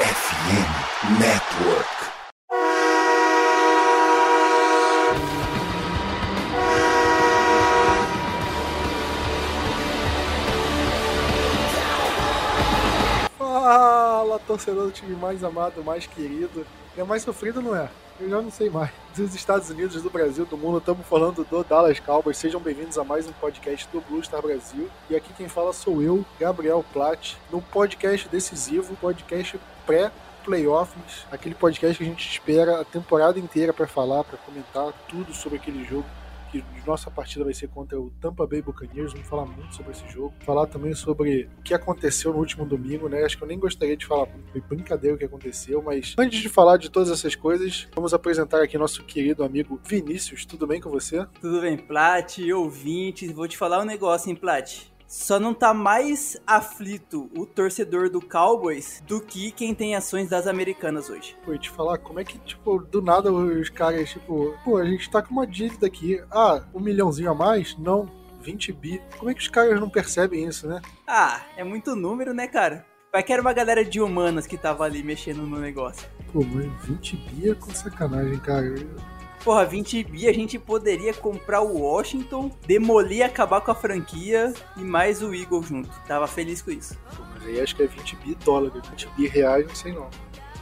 FM Network. Fala, torcedor do time mais amado, mais querido. É mais sofrido, não é? Eu já não sei mais. Dos Estados Unidos, do Brasil, do mundo, estamos falando do Dallas Cowboys. Sejam bem-vindos a mais um podcast do Blue Star Brasil. E aqui quem fala sou eu, Gabriel Platt, no podcast decisivo, podcast pré playoffs, aquele podcast que a gente espera a temporada inteira para falar, para comentar tudo sobre aquele jogo que nossa partida vai ser contra o Tampa Bay Buccaneers. Vamos falar muito sobre esse jogo. Falar também sobre o que aconteceu no último domingo, né? Acho que eu nem gostaria de falar, foi brincadeira o que aconteceu, mas antes de falar de todas essas coisas, vamos apresentar aqui nosso querido amigo Vinícius. Tudo bem com você? Tudo bem, Plat, ouvintes. Vou te falar um negócio, hein, Plat. Só não tá mais aflito o torcedor do Cowboys do que quem tem ações das americanas hoje. Pô, te falar, como é que, tipo, do nada os caras, tipo, pô, a gente tá com uma dívida aqui. Ah, um milhãozinho a mais? Não. 20 bi. Como é que os caras não percebem isso, né? Ah, é muito número, né, cara? Vai que era uma galera de humanas que tava ali mexendo no negócio. Pô, mas 20 bi é com sacanagem, cara. Porra, 20 bi a gente poderia comprar o Washington, demolir, acabar com a franquia e mais o Eagle junto. Tava feliz com isso. Pô, mas aí acho que é 20 bi dólares, 20 bi reais, não sei não.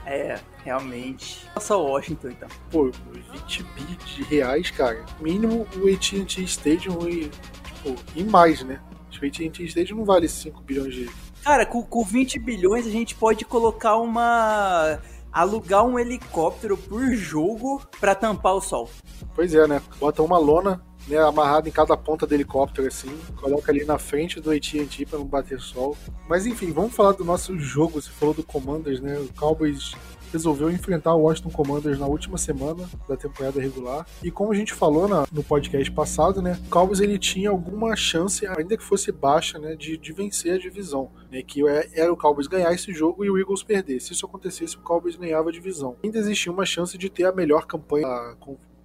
É, realmente. Só Washington, então. Pô, 20 bi de reais, cara. Mínimo o AT&T Stadium e, tipo, e mais, né? Acho que o AT&T Stadium não vale 5 bilhões de... Cara, com, com 20 bilhões a gente pode colocar uma alugar um helicóptero por jogo para tampar o sol. Pois é, né? Bota uma lona né, amarrada em cada ponta do helicóptero, assim, coloca ali na frente do AT&T para não bater sol. Mas enfim, vamos falar do nosso jogo. Você falou do Commanders, né? O Cowboys resolveu enfrentar o Washington Commanders na última semana da temporada regular. E como a gente falou na, no podcast passado, né, o Cowboys ele tinha alguma chance, ainda que fosse baixa, né, de, de vencer a divisão. Né, que é, era o Cowboys ganhar esse jogo e o Eagles perder. Se isso acontecesse, o Cowboys ganhava a divisão. Ainda existia uma chance de ter a melhor campanha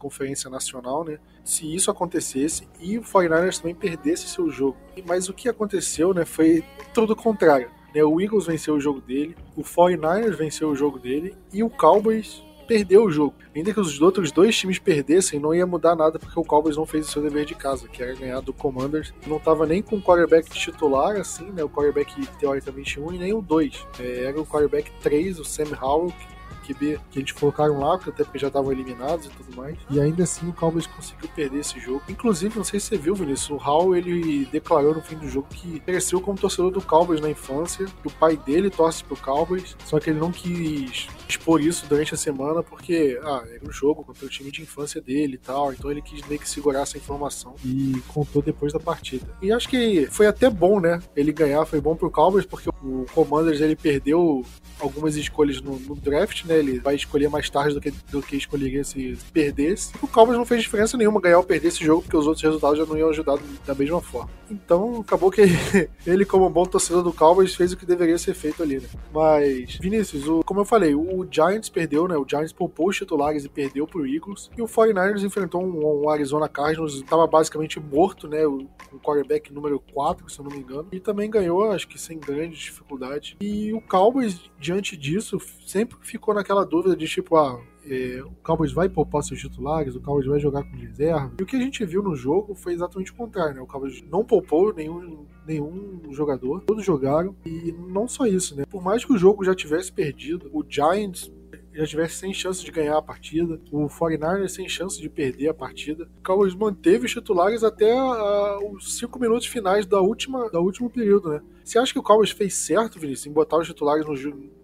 Conferência Nacional, né? Se isso acontecesse e o 49ers também perdesse seu jogo. Mas o que aconteceu, né, foi tudo o contrário. Né? O Eagles venceu o jogo dele, o 49ers venceu o jogo dele e o Cowboys perdeu o jogo. Ainda que os outros dois times perdessem, não ia mudar nada porque o Cowboys não fez o seu dever de casa, que era ganhar do Commanders. Não estava nem com o quarterback titular, assim, né? O quarterback teoricamente 1 e nem o 2. É, era o quarterback 3, o Sam Howell, QB que gente colocaram lá, até porque já estavam eliminados e tudo mais. E ainda assim o Cowboys conseguiu perder esse jogo. Inclusive, não sei se você viu, Vinícius, o Hall ele declarou no fim do jogo que cresceu como torcedor do Cowboys na infância, que o pai dele torce pro Cowboys, só que ele não quis expor isso durante a semana porque, ah, era um jogo contra o time de infância dele e tal, então ele quis meio que segurar essa informação e contou depois da partida. E acho que foi até bom, né? Ele ganhar foi bom pro Cowboys porque o Commanders ele perdeu algumas escolhas no, no draft, né? Né? Ele vai escolher mais tarde do que, do que escolheria se perdesse. O Cowboys não fez diferença nenhuma ganhar ou perder esse jogo, porque os outros resultados já não iam ajudar da mesma forma. Então, acabou que ele, como bom torcedor do Cowboys, fez o que deveria ser feito ali, né? Mas, Vinícius, o, como eu falei, o Giants perdeu, né? O Giants poupou os titulares e perdeu pro Eagles. E o 49ers enfrentou um, um Arizona Cardinals, estava basicamente morto, né? O, o quarterback número 4, se eu não me engano. E também ganhou, acho que sem grande dificuldade. E o Cowboys, diante disso, sempre ficou naquela dúvida de tipo, ah, é, o Cowboys vai poupar seus titulares, o Cowboys vai jogar com reserva. E o que a gente viu no jogo foi exatamente o contrário, né? O Cowboys não poupou nenhum, nenhum jogador, todos jogaram. E não só isso, né? Por mais que o jogo já tivesse perdido, o Giants já tivesse sem chance de ganhar a partida, o 49ers sem chance de perder a partida. O Cowboys manteve os titulares até uh, os cinco minutos finais da última, da último período, né? Você acha que o Cowboys fez certo, Vinícius, em botar os titulares no,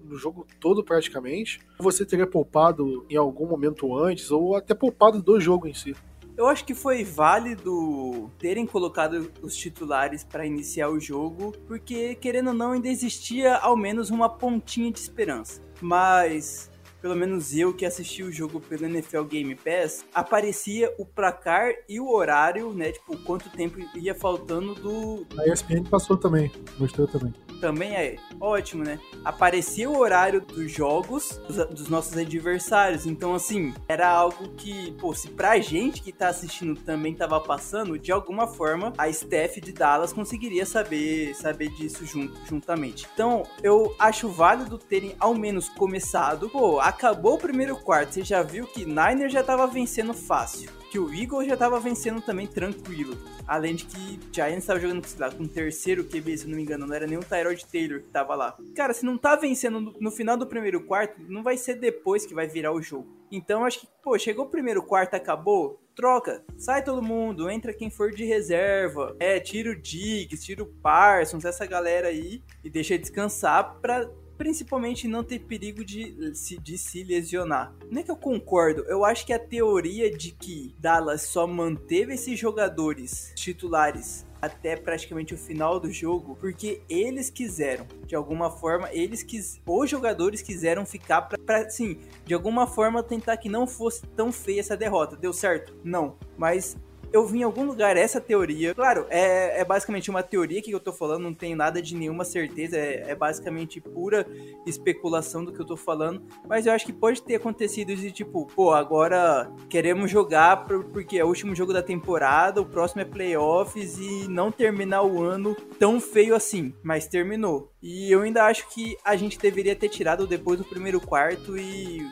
no jogo todo praticamente? Você teria poupado em algum momento antes, ou até poupado do jogo em si? Eu acho que foi válido terem colocado os titulares para iniciar o jogo, porque querendo ou não ainda existia ao menos uma pontinha de esperança. Mas pelo menos eu que assisti o jogo pelo NFL Game Pass, aparecia o placar e o horário, né? Tipo, quanto tempo ia faltando do. A ESPN passou também, mostrou também. Também é ótimo, né? Aparecia o horário dos jogos dos, dos, nossos adversários. Então, assim, era algo que, pô, se pra gente que tá assistindo também tava passando, de alguma forma a staff de Dallas conseguiria saber, saber disso junto, juntamente. Então, eu acho válido terem ao menos começado. Pô, acabou o primeiro quarto, você já viu que Niner já tava vencendo fácil que o Eagles já tava vencendo também tranquilo. Além de que Giants tava jogando, sei lá, com o terceiro QB, se não me engano, não era nem o Tyrod Taylor que tava lá. Cara, se não tá vencendo no, no final do primeiro quarto, não vai ser depois que vai virar o jogo. Então acho que, pô, chegou o primeiro quarto, acabou, troca, sai todo mundo, entra quem for de reserva, é, tira o Diggs, tira o Parsons, essa galera aí, e deixa descansar pra principalmente não ter perigo de se, de se lesionar. Não é que eu concordo, eu acho que a teoria de que Dallas só manteve esses jogadores titulares até praticamente o final do jogo, porque eles quiseram, de alguma forma, eles quis, os jogadores quiseram ficar para sim, de alguma forma tentar que não fosse tão feia essa derrota. Deu certo? Não, mas eu vi em algum lugar essa teoria. Claro, é, é basicamente uma teoria que eu tô falando, não tenho nada de nenhuma certeza, é, é, basicamente pura especulação do que eu tô falando. Mas eu acho que pode ter acontecido de tipo, pô, agora queremos jogar porque é o último jogo da temporada, o próximo é playoffs e não terminar o ano tão feio assim, mas terminou. E eu ainda acho que a gente deveria ter tirado depois do primeiro quarto e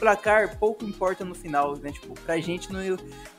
placar pouco importa no final, né? Tipo, pra gente não,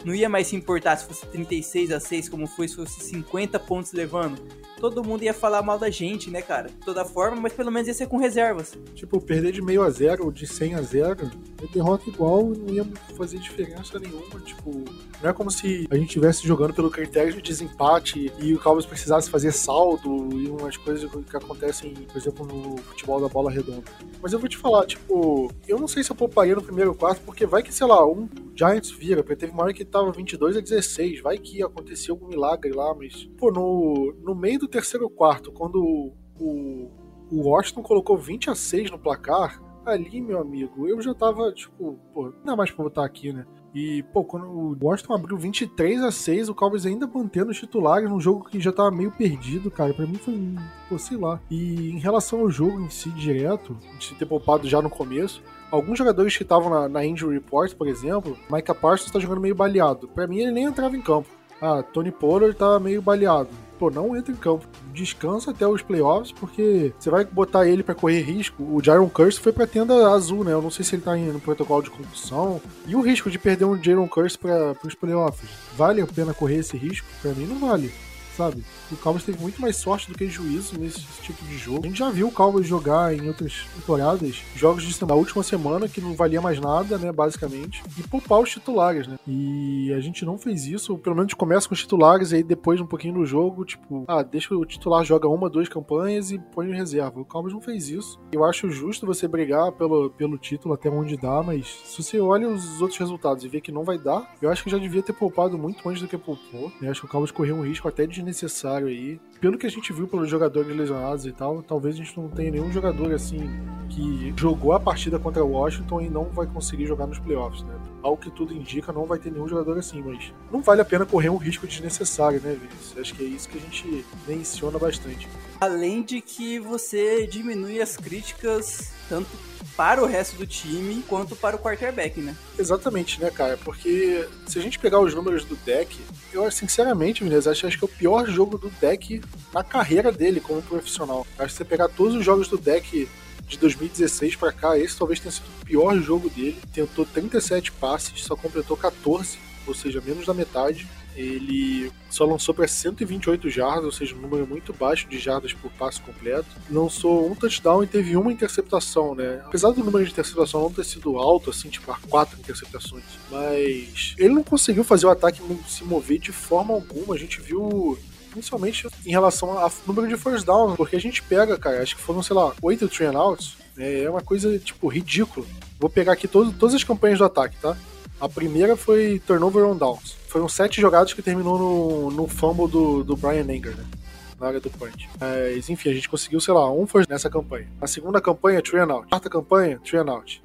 não ia mais se importar se fosse 36 a 6, como foi se fosse 50 pontos levando. Todo mundo ia falar mal da gente, né, cara? De toda forma, mas pelo menos ia ser com reservas. Tipo, perder de meio a zero ou de 100 a zero, é derrota igual não ia fazer diferença nenhuma. Tipo, não é como se a gente estivesse jogando pelo critério de desempate e o Cowboys precisasse fazer saldo e umas coisas que acontecem, por exemplo, no futebol da bola redonda. Mas eu vou te falar, tipo, eu não sei se eu pouparia no primeiro quarto, porque vai que, sei lá, um Giants vira, porque teve uma hora que tava 22 a 16, vai que aconteceu algum milagre lá, mas, pô, no, no meio do terceiro quarto, quando o, o Washington colocou 20 a 6 no placar, ali, meu amigo, eu já tava, tipo, pô, não é mais pra botar aqui, né? E, pô, quando o Washington abriu 23 a 6 o Cowboys ainda mantendo os titulares num jogo que já tava meio perdido, cara. Pra mim foi, pô, sei lá. E em relação ao jogo em si direto, de ter poupado já no começo, alguns jogadores que estavam na, na, injury report, por exemplo, Micah Parsons tá jogando meio baleado. Pra mim ele nem entrava em campo. Ah, Tony Pollard tá meio baleado pô, não entra em campo. Descansa até os playoffs, porque você vai botar ele para correr risco. O Jaron Curse foi pra tenda azul, né? Eu não sei se ele tá no protocolo de concussão. E o risco de perder um Jaron Curse para os playoffs? Vale a pena correr esse risco? Para mim não vale sabe? O Cowboys teve muito mais sorte do que juízo nesse tipo de jogo. A gente já viu o Cowboys jogar em outras temporadas jogos de da última semana que não valia mais nada, né, basicamente, e poupar os titulares, né? E a gente não fez isso, pelo menos começa com os titulares e aí depois um pouquinho no jogo, tipo, ah, deixa o titular joga uma, duas campanhas e põe em reserva. O Cowboys não fez isso. Eu acho justo você brigar pelo, pelo título até onde dá, mas se você olha os outros resultados e vê que não vai dar, eu acho que já devia ter poupado muito antes do que poupou. Eu acho que o Cowboys correu um risco até de desnecessário aí. Pelo que a gente viu pelos jogadores lesionados e tal, talvez a gente não tenha nenhum jogador assim que jogou a partida contra o Washington e não vai conseguir jogar nos playoffs, né? Ao que tudo indica, não vai ter nenhum jogador assim, mas não vale a pena correr um risco desnecessário, né, Vinícius? Acho que é isso que a gente menciona bastante. Além de que você diminui as críticas tanto para o resto do time quanto para o quarterback, né? Exatamente, né, cara? Porque se a gente pegar os números do deck, eu sinceramente, Vinícius, acho, acho que é o pior jogo do deck na carreira dele como profissional. Acho que você pegar todos os jogos do deck de 2016 para cá, esse talvez tenha sido o pior jogo dele. Tentou 37 passes, só completou 14, ou seja, menos da metade. Ele só lançou para 128 jardas, ou seja, um número muito baixo de jardas por passe completo. Lançou um touchdown e teve uma interceptação, né? Apesar do número de interceptação não ter sido alto, assim, tipo, quatro interceptações, mas ele não conseguiu fazer o ataque se mover de forma alguma. A gente viu principalmente em relação ao número de first down, porque a gente pega, cara, acho que foram, sei lá, oito train outs, é uma coisa, tipo, ridícula. Vou pegar aqui todo, todas as campanhas do ataque, tá? A primeira foi turnover on downs. Foram sete jogadas que terminou no, no fumble do, do Brian Anger, né? Na área do punch. Mas, enfim, a gente conseguiu, sei lá, um first nessa campanha. Na segunda campanha, three and out. Quarta campanha, three and out.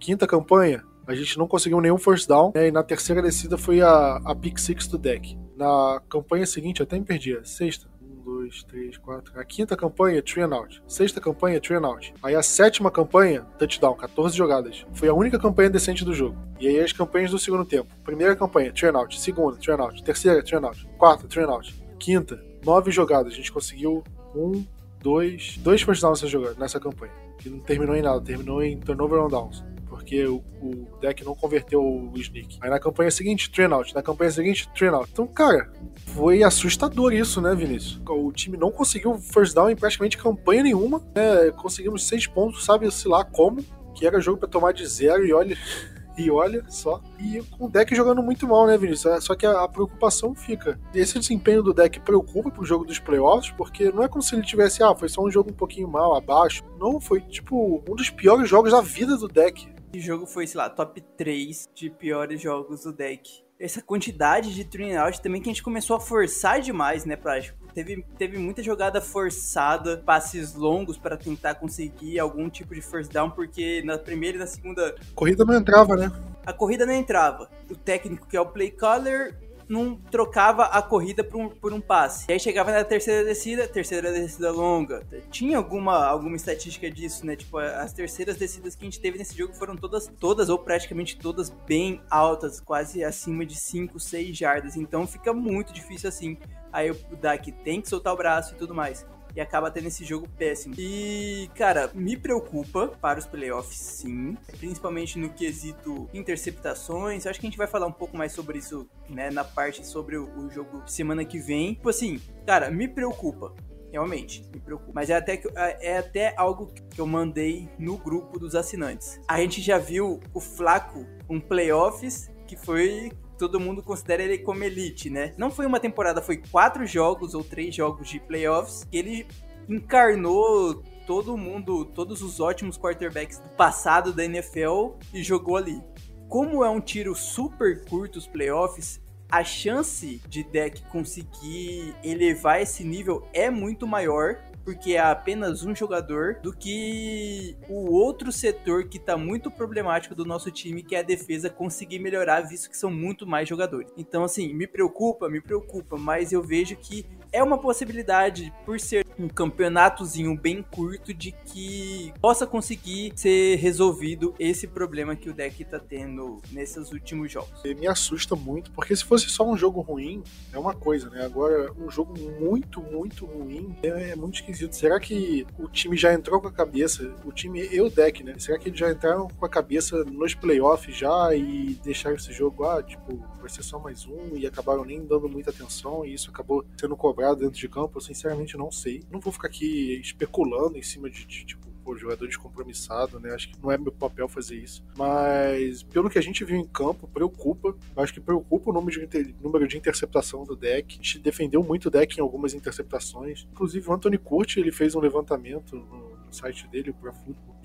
Quinta campanha, a gente não conseguiu nenhum first down. Né? E na terceira descida foi a, a pick six do deck. Na campanha seguinte, até me perdi. Sexta, dois, três, quatro. A quinta campanha, three and out. Sexta campanha, three and out. Aí a sétima campanha, touchdown, 14 jogadas. Foi a única campanha decente do jogo. E aí as campanhas do segundo tempo. Primeira campanha, three and out. Segunda, three and out. Terceira, three and out. Quarta, three and out. Quinta, nove jogadas. A gente conseguiu um, dois, dois first downs nessa, jogada, nessa campanha. Que não terminou em nada, terminou em turnover on downs porque o, o, deck não converteu o sneak. Aí na campanha seguinte, train out. Na campanha seguinte, train out. Então, cara, foi assustador isso, né, Vinícius? O time não conseguiu first down em praticamente campanha nenhuma. Né? Conseguimos seis pontos, sabe-se lá como, que era jogo para tomar de zero e olha. E olha só. E com o deck jogando muito mal, né, Vinícius? Só que a, a, preocupação fica. Esse desempenho do deck preocupa pro jogo dos playoffs, porque não é como se ele tivesse, ah, foi só um jogo um pouquinho mal, abaixo. Não, foi tipo um dos piores jogos da vida do deck. Esse jogo foi, sei lá, top 3 de piores jogos do deck. Essa quantidade de three out também que a gente começou a forçar demais, né, Prático? Teve, teve muita jogada forçada, passes longos para tentar conseguir algum tipo de first down, porque na primeira e na segunda. A corrida não entrava, né? A corrida não entrava. O técnico, que é o play caller, não trocava a corrida por um, por um passe. E aí chegava na terceira descida, terceira descida longa. Tinha alguma, alguma estatística disso, né? Tipo, as terceiras descidas que a gente teve nesse jogo foram todas, todas ou praticamente todas bem altas, quase acima de 5, 6 jardas. Então fica muito difícil assim. Aí o Dak tem que soltar o braço e tudo mais e acaba tendo esse jogo péssimo. E, cara, me preocupa para os playoffs, sim, principalmente no quesito interceptações. Acho que a gente vai falar um pouco mais sobre isso, né, na parte sobre o, o jogo semana que vem. Tipo assim, cara, me preocupa realmente, me preocupa. Mas é até, é até algo que eu mandei no grupo dos assinantes. A gente já viu o Flaco um playoffs que foi todo mundo considera ele como elite, né? Não foi uma temporada, foi quatro jogos ou três jogos de playoffs que ele encarnou todo mundo, todos os ótimos quarterbacks do passado da NFL e jogou ali. Como é um tiro super curto os playoffs, a chance de deck conseguir elevar esse nível é muito maior porque é apenas um jogador, do que o outro setor que tá muito problemático do nosso time, que é a defesa, conseguir melhorar, visto que são muito mais jogadores. Então, assim, me preocupa, me preocupa, mas eu vejo que é uma possibilidade, por ser um campeonatozinho bem curto, de que possa conseguir ser resolvido esse problema que o deck tá tendo nesses últimos jogos. Me assusta muito, porque se fosse só um jogo ruim, é uma coisa, né? Agora, um jogo muito, muito ruim é, é muito esquisito. Será que o time já entrou com a cabeça, o time e o deck, né? Será que eles já entraram com a cabeça nos playoffs já e deixaram esse jogo, ah, tipo, vai ser só mais um e acabaram nem dando muita atenção e isso acabou sendo cobrado dentro de campo? Eu sinceramente não sei. Não vou ficar aqui especulando em cima de, de tipo, pô, jogador descompromissado, né? Acho que não é meu papel fazer isso. Mas pelo que a gente viu em campo, preocupa. Acho que preocupa o número de, número de interceptação do deck. A gente defendeu muito o deck em algumas interceptações. Inclusive o Anthony Curti, ele fez um levantamento no, no site dele, o Pro Football,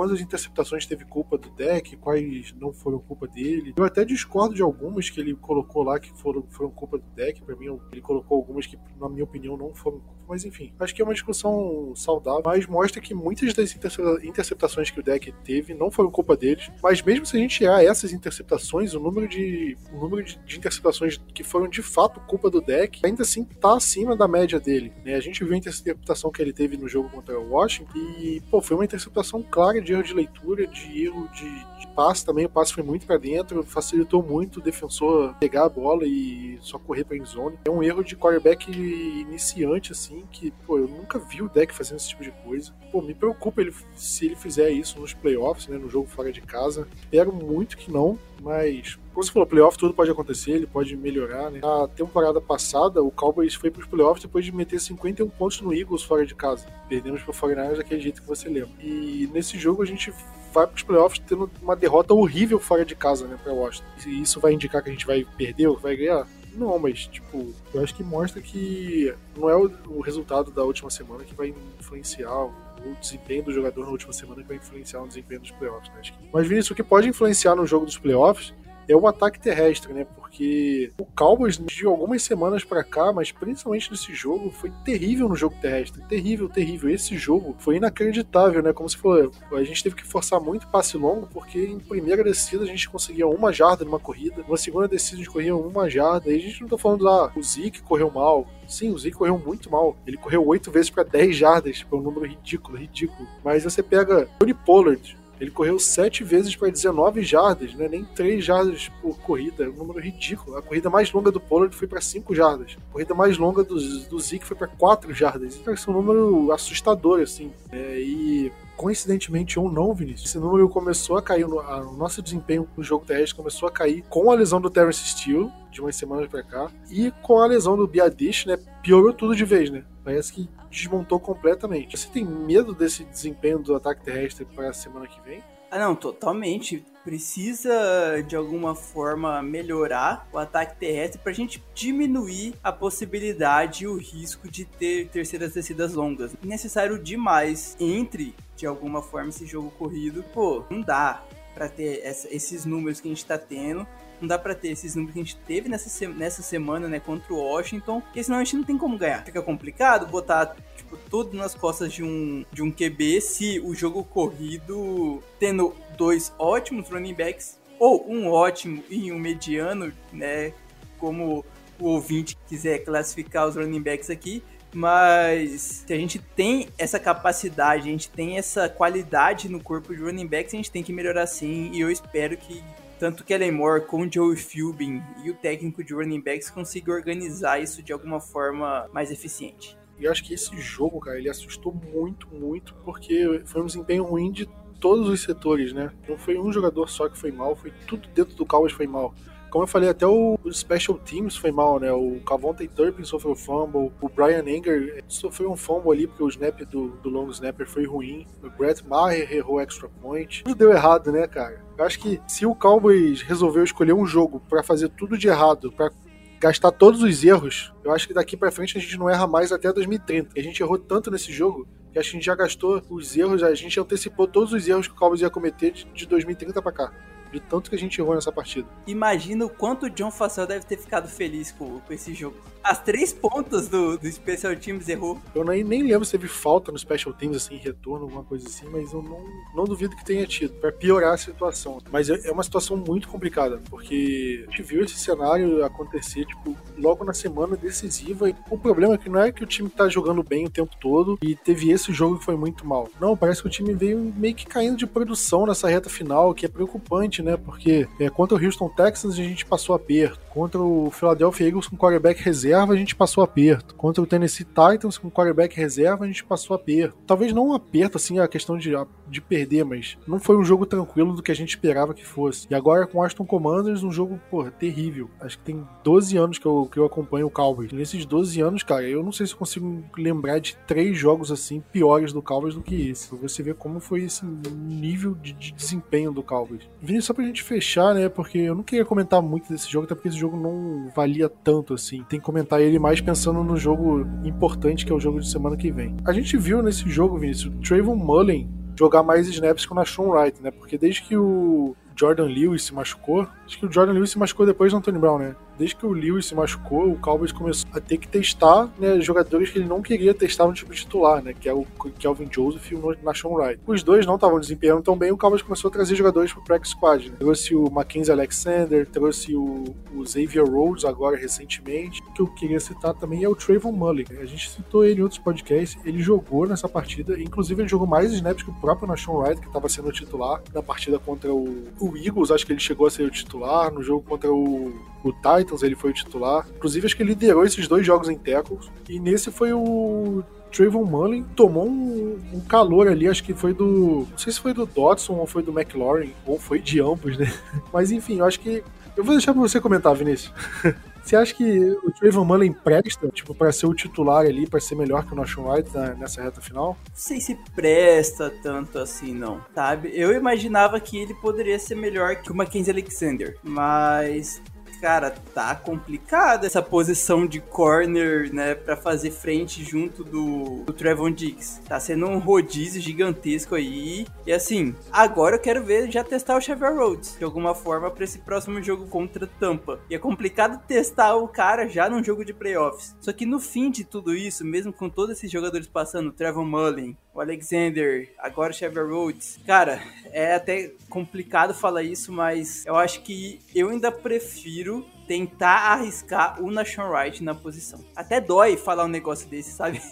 de quantas interceptações teve culpa do deck, quais não foram culpa dele. Eu até discordo de algumas que ele colocou lá que foram, foram culpa do deck. Para mim, ele colocou algumas que, na minha opinião, não foram culpa. Mas enfim, acho que é uma discussão saudável, mas mostra que muitas das interceptações que o deck teve não foram culpa deles. Mas mesmo se a gente tirar essas interceptações, o número de, o número de, de interceptações que foram de fato culpa do deck ainda assim tá acima da média dele. Né? A gente viu a interceptação que ele teve no jogo contra o Washington e, pô, foi uma interceptação clara de erro de leitura, de erro de, de passe também. O passe foi muito para dentro, facilitou muito o defensor pegar a bola e só correr pra endzone. É um erro de quarterback iniciante, assim, que, pô, eu nunca vi o deck fazendo esse tipo de coisa. Pô, me preocupa ele, se ele fizer isso nos playoffs, né, no jogo fora de casa. Espero muito que não, mas como você falou, playoff tudo pode acontecer, ele pode melhorar, né? Na temporada passada, o Cowboys foi para os playoffs depois de meter 51 pontos no Eagles fora de casa. Perdemos para o 49 daquele jeito que você lembra. E nesse jogo a gente vai para os playoffs tendo uma derrota horrível fora de casa, né, para Washington. E isso vai indicar que a gente vai perder ou vai ganhar? Não, mas, tipo, eu acho que mostra que não é o, o resultado da última semana que vai influenciar o, o desempenho do jogador na última semana que vai influenciar no desempenho dos playoffs, né? Mas, Vinícius, o que pode influenciar no jogo dos playoffs é o ataque terrestre, né? Porque o Cowboys, de algumas semanas para cá, mas principalmente nesse jogo, foi terrível no jogo terrestre. Terrível, terrível. Esse jogo foi inacreditável, né? Como se falou, a gente teve que forçar muito passe longo, porque em primeira descida a gente conseguia uma jarda numa corrida, na segunda descida a gente corria uma jarda. E a gente não tá falando, ah, o Zeke correu mal. Sim, o Zeke correu muito mal. Ele correu oito vezes para 10 jardas, foi um número ridículo, ridículo. Mas você pega Tony Pollard, ele correu sete vezes para 19 jardas, né? nem 3 jardas por corrida, um número ridículo. A corrida mais longa do Pollard foi para 5 jardas. A corrida mais longa do, do Zeke foi para 4 jardas. Então, esse é um número assustador, assim. É, e coincidentemente ou não, Vinícius, esse número começou a cair, o nosso desempenho no jogo terrestre começou a cair com a lesão do Terrence Steele, de umas semanas pra cá, e com a lesão do Biadish, né, piorou tudo de vez, né? Parece que desmontou completamente. Você tem medo desse desempenho do ataque terrestre para a semana que vem? Ah, não, totalmente. Precisa de alguma forma melhorar o ataque terrestre para a gente diminuir a possibilidade e o risco de ter terceiras descidas longas. Necessário demais entre de alguma forma esse jogo corrido. Pô, não dá para ter essa, esses números que a gente está tendo não dá pra ter esses números que a gente teve nessa, nessa semana, né, contra o Washington, porque senão a gente não tem como ganhar. Fica complicado botar, tipo, tudo nas costas de um, de um QB se o jogo corrido tendo dois ótimos running backs, ou um ótimo e um mediano, né, como o ouvinte quiser classificar os running backs aqui, mas se a gente tem essa capacidade, a gente tem essa qualidade no corpo de running backs, a gente tem que melhorar sim, e eu espero que tanto Kellen Moore com Joe Philbin e o técnico de running backs consigam organizar isso de alguma forma mais eficiente. E eu acho que esse jogo, cara, ele assustou muito, muito, porque foi um desempenho ruim de todos os setores, né? Não foi um jogador só que foi mal, foi tudo dentro do Cowboys foi mal. Como eu falei, até o Special Teams foi mal, né? O Cavonte Turpin sofreu fumble, o Brian Anger sofreu um fumble ali porque o snap do, do long snapper foi ruim, o Brett Maher errou extra point. Tudo deu errado, né, cara? Eu acho que se o Cowboys resolveu escolher um jogo para fazer tudo de errado, para gastar todos os erros, eu acho que daqui para frente a gente não erra mais até 2030. A gente errou tanto nesse jogo que a gente já gastou os erros, a gente antecipou todos os erros que o Cowboys ia cometer de 2030 para cá de tanto que a gente errou nessa partida. Imagina o quanto o John Fassel deve ter ficado feliz com, com esse jogo. As três pontas do, do Special Teams errou. Eu nem, nem lembro se teve falta no Special Teams, assim, retorno, alguma coisa assim, mas eu não, não duvido que tenha tido, para piorar a situação. Mas é, é uma situação muito complicada, porque a gente viu esse cenário acontecer, tipo, logo na semana decisiva. E o problema é que não é que o time tá jogando bem o tempo todo e teve esse jogo que foi muito mal. Não, parece que o time veio meio que caindo de produção nessa reta final, que é preocupante, né? Porque é, contra o Houston Texans a gente passou aperto. Contra o Philadelphia Eagles com quarterback reserva, a gente passou aperto. Contra o Tennessee Titans com quarterback reserva, a gente passou aperto. Talvez não um aperto, assim, a questão de, de perder, mas não foi um jogo tranquilo do que a gente esperava que fosse. E agora com o Aston Commanders, um jogo, porra, terrível. Acho que tem 12 anos que eu, que eu acompanho o Cowboys. Nesses 12 anos, cara, eu não sei se eu consigo lembrar de três jogos assim piores do Cowboys do que esse. Você vê como foi esse nível de, de desempenho do Cowboys. Vini, só pra gente fechar, né, porque eu não queria comentar muito desse jogo, até porque esse jogo não valia tanto assim. Tem que comentar ele mais pensando no jogo importante que é o jogo de semana que vem. A gente viu nesse jogo, Vinícius, o Trayvon Mullen jogar mais snaps com o Nashon Wright, né? Porque desde que o Jordan Lewis se machucou, acho que o Jordan Lewis se machucou depois do Anthony Brown, né? Desde que o Lewis se machucou, o Cowboys começou a ter que testar né, jogadores que ele não queria testar no time titular, né? Que é o Kelvin Joseph e o Nashon Wright. Os dois não estavam desempenhando tão bem, o Cowboys começou a trazer jogadores pro practice squad. Né? Trouxe o Mackenzie Alexander, trouxe o, o, Xavier Rhodes agora recentemente. O que eu queria citar também é o Trayvon Mullen. A gente citou ele em outros podcasts, ele jogou nessa partida, inclusive ele jogou mais snaps que o próprio Nashon Wright, que estava sendo titular na partida contra o, o Eagles, acho que ele chegou a ser o titular, no jogo contra o o Titans ele foi o titular. Inclusive, acho que ele liderou esses dois jogos em tackles. E nesse foi o Trayvon Mullen tomou um, um, calor ali, acho que foi do. Não sei se foi do Dodson ou foi do McLaurin, ou foi de ambos, né? Mas enfim, eu acho que. Eu vou deixar pra você comentar, Vinícius. Você acha que o Trayvon Mullen presta, tipo, para ser o titular ali, para ser melhor que o Nashon White nessa reta final? Não sei se presta tanto assim, não, sabe? Eu imaginava que ele poderia ser melhor que o Mackenzie Alexander, mas Cara, tá complicado essa posição de corner, né, para fazer frente junto do, do Trevon Diggs. Tá sendo um rodízio gigantesco aí. E assim, agora eu quero ver já testar o Xavier Rhodes de alguma forma para esse próximo jogo contra Tampa. E é complicado testar o cara já num jogo de playoffs. Só que no fim de tudo isso, mesmo com todos esses jogadores passando, Trevor Mullen, o Alexander, agora o Xavier Rhodes, cara, é até complicado falar isso, mas eu acho que eu ainda prefiro tentar arriscar o Nashon Wright na posição. Até dói falar um negócio desse, sabe?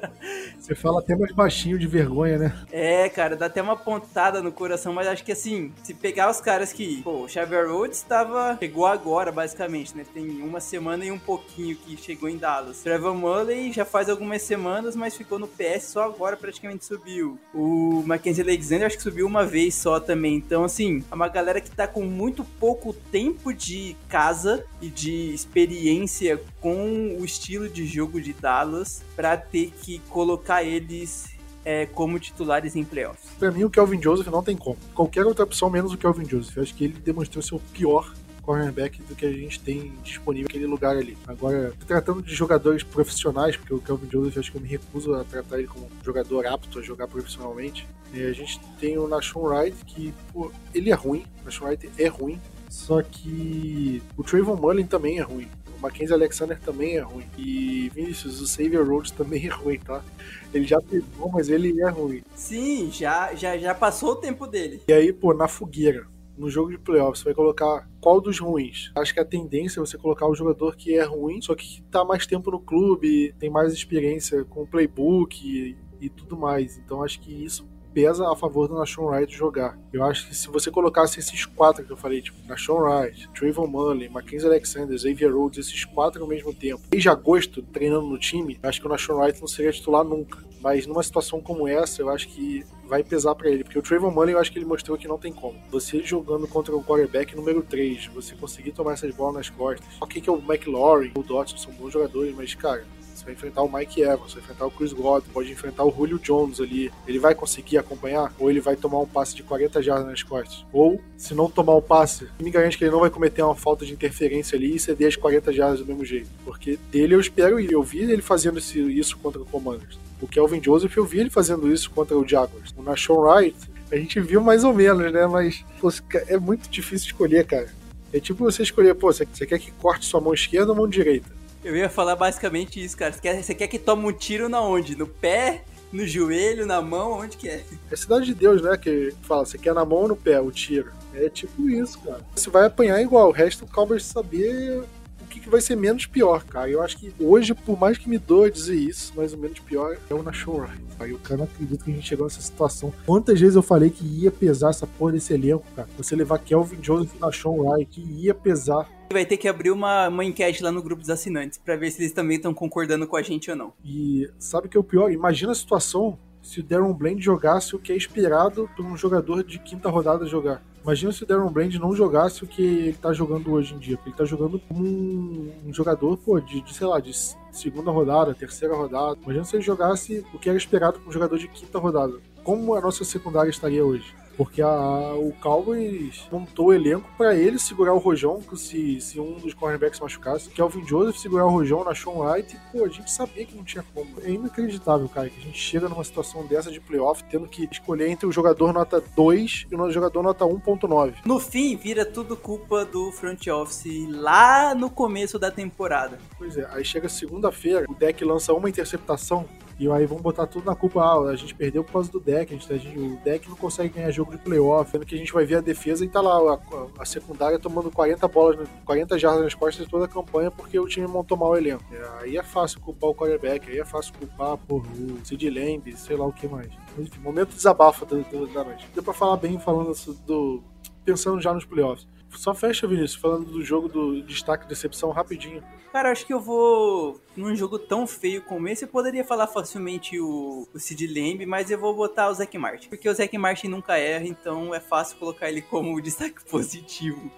Você fala até mais baixinho de vergonha, né? É, cara, dá até uma pontada no coração, mas acho que assim, se pegar os caras que, pô, o Xavier Rhodes estava chegou agora, basicamente, né? Tem uma semana e um pouquinho que chegou em Dallas. Trevor Mullen já faz algumas semanas, mas ficou no PS só agora praticamente subiu. O Mackenzie Alexander acho que subiu uma vez só também. Então, assim, é uma galera que tá com muito pouco tempo de casa e de experiência com o estilo de jogo de Dallas para ter que colocar eles é, como titulares em playoffs. Para mim, o Kelvin Joseph não tem como. Qualquer outra opção menos o Kelvin Joseph. Eu acho que ele demonstrou ser o pior cornerback do que a gente tem disponível naquele lugar ali. Agora, tratando de jogadores profissionais, porque o Kelvin Joseph acho que eu me recuso a tratar ele como um jogador apto a jogar profissionalmente. a gente tem o Nashon Wright, que pô, ele é ruim. O Nashon Wright é ruim. Só que o Trayvon Mullen também é ruim. O Mackenzie Alexander também é ruim. E Vinicius, o Xavier Rhodes também é ruim, tá? Ele já pegou, mas ele é ruim. Sim, já, já, já passou o tempo dele. E aí, pô, na fogueira, no jogo de playoffs, você vai colocar qual dos ruins? Acho que a tendência é você colocar o jogador que é ruim, só que tá mais tempo no clube, tem mais experiência com o playbook e, e tudo mais. Então acho que isso pesa a favor do Nashon Wright jogar. Eu acho que se você colocasse esses quatro que eu falei, tipo, Nashon Wright, Trayvon Mullen, Mackenzie Alexander, Xavier Rhodes, esses quatro ao mesmo tempo, desde agosto, treinando no time, acho que o Nashon Wright não seria titular nunca. Mas numa situação como essa, eu acho que vai pesar para ele, porque o Trayvon Mullen eu acho que ele mostrou que não tem como. Você jogando contra o quarterback número 3, você conseguir tomar essas bolas nas costas. Ok que é o McLaurin, o Dotson são bons jogadores, mas cara, vai enfrentar o Mike Evans, vai enfrentar o Chris Godwin, pode enfrentar o Julio Jones ali. Ele vai conseguir acompanhar? Ou ele vai tomar um passe de 40 jardas nas costas? Ou, se não tomar o um passe, me garante que ele não vai cometer uma falta de interferência ali e ceder as 40 jardas do mesmo jeito. Porque dele eu espero e eu vi ele fazendo isso contra o Commanders. O Kelvin Joseph, eu vi ele fazendo isso contra o Jaguars. O Nashon Wright, a gente viu mais ou menos, né? Mas pô, é muito difícil escolher, cara. É tipo você escolher, pô, você quer que corte sua mão esquerda ou mão direita? Eu ia falar basicamente isso, cara. Você quer, você quer que tome um tiro na onde? No pé? No joelho, na mão? Onde que é? É cidade de Deus, né? Que fala, você quer na mão ou no pé o tiro? É tipo isso, cara. Você vai apanhar igual. O resto Cowboys saber o que, que vai ser menos pior, cara. Eu acho que hoje, por mais que me doa dizer isso, mais ou menos pior é o Wright. Aí o cara não acredita que a gente chegou nessa situação. Quantas vezes eu falei que ia pesar essa porra desse elenco, cara? Você levar Kelvin Jones e Nashon Wright, que ia pesar vai ter que abrir uma, uma enquete lá no grupo dos assinantes para ver se eles também estão concordando com a gente ou não. E sabe o que é o pior? Imagina a situação se o Darren Bland jogasse o que é esperado por um jogador de quinta rodada jogar. Imagina se o Darren Bland não jogasse o que ele tá jogando hoje em dia. Ele tá jogando como um, um jogador, pô, de, de, sei lá, de segunda rodada, terceira rodada. Imagina se ele jogasse o que era esperado por um jogador de quinta rodada. Como a nossa secundária estaria hoje? Porque a, o Cowboys montou o elenco para ele segurar o Rojão, se, se um dos cornerbacks machucasse. Kelvin Joseph segurar o Rojão na Sean White. E, pô, a gente sabia que não tinha como. É inacreditável, cara, que a gente chega numa situação dessa de playoff tendo que escolher entre o jogador nota 2 e o jogador nota 1.9. No fim, vira tudo culpa do front office lá no começo da temporada. Pois é, aí chega segunda-feira, o deck lança uma interceptação e aí vão botar tudo na culpa, ah, a gente perdeu por causa do deck, a gente, a gente, o deck não consegue ganhar jogo de playoff, sendo que a gente vai ver a defesa e tá lá a, a secundária tomando 40 bolas, 40 jardas nas costas toda a campanha porque o time montou mal o elenco. É, aí é fácil culpar o quarterback, aí é fácil culpar por o Sid Lamb, sei lá o que mais. Mas, enfim, momento de desabafo da noite. Deu pra falar bem falando do. pensando já nos playoffs. Só fecha, Vinícius, falando do jogo do destaque decepção rapidinho. Cara, acho que eu vou. Num jogo tão feio como esse, eu poderia falar facilmente o, o Sid Lamb, mas eu vou botar o Zac Martin. Porque o Zac Martin nunca erra, então é fácil colocar ele como destaque positivo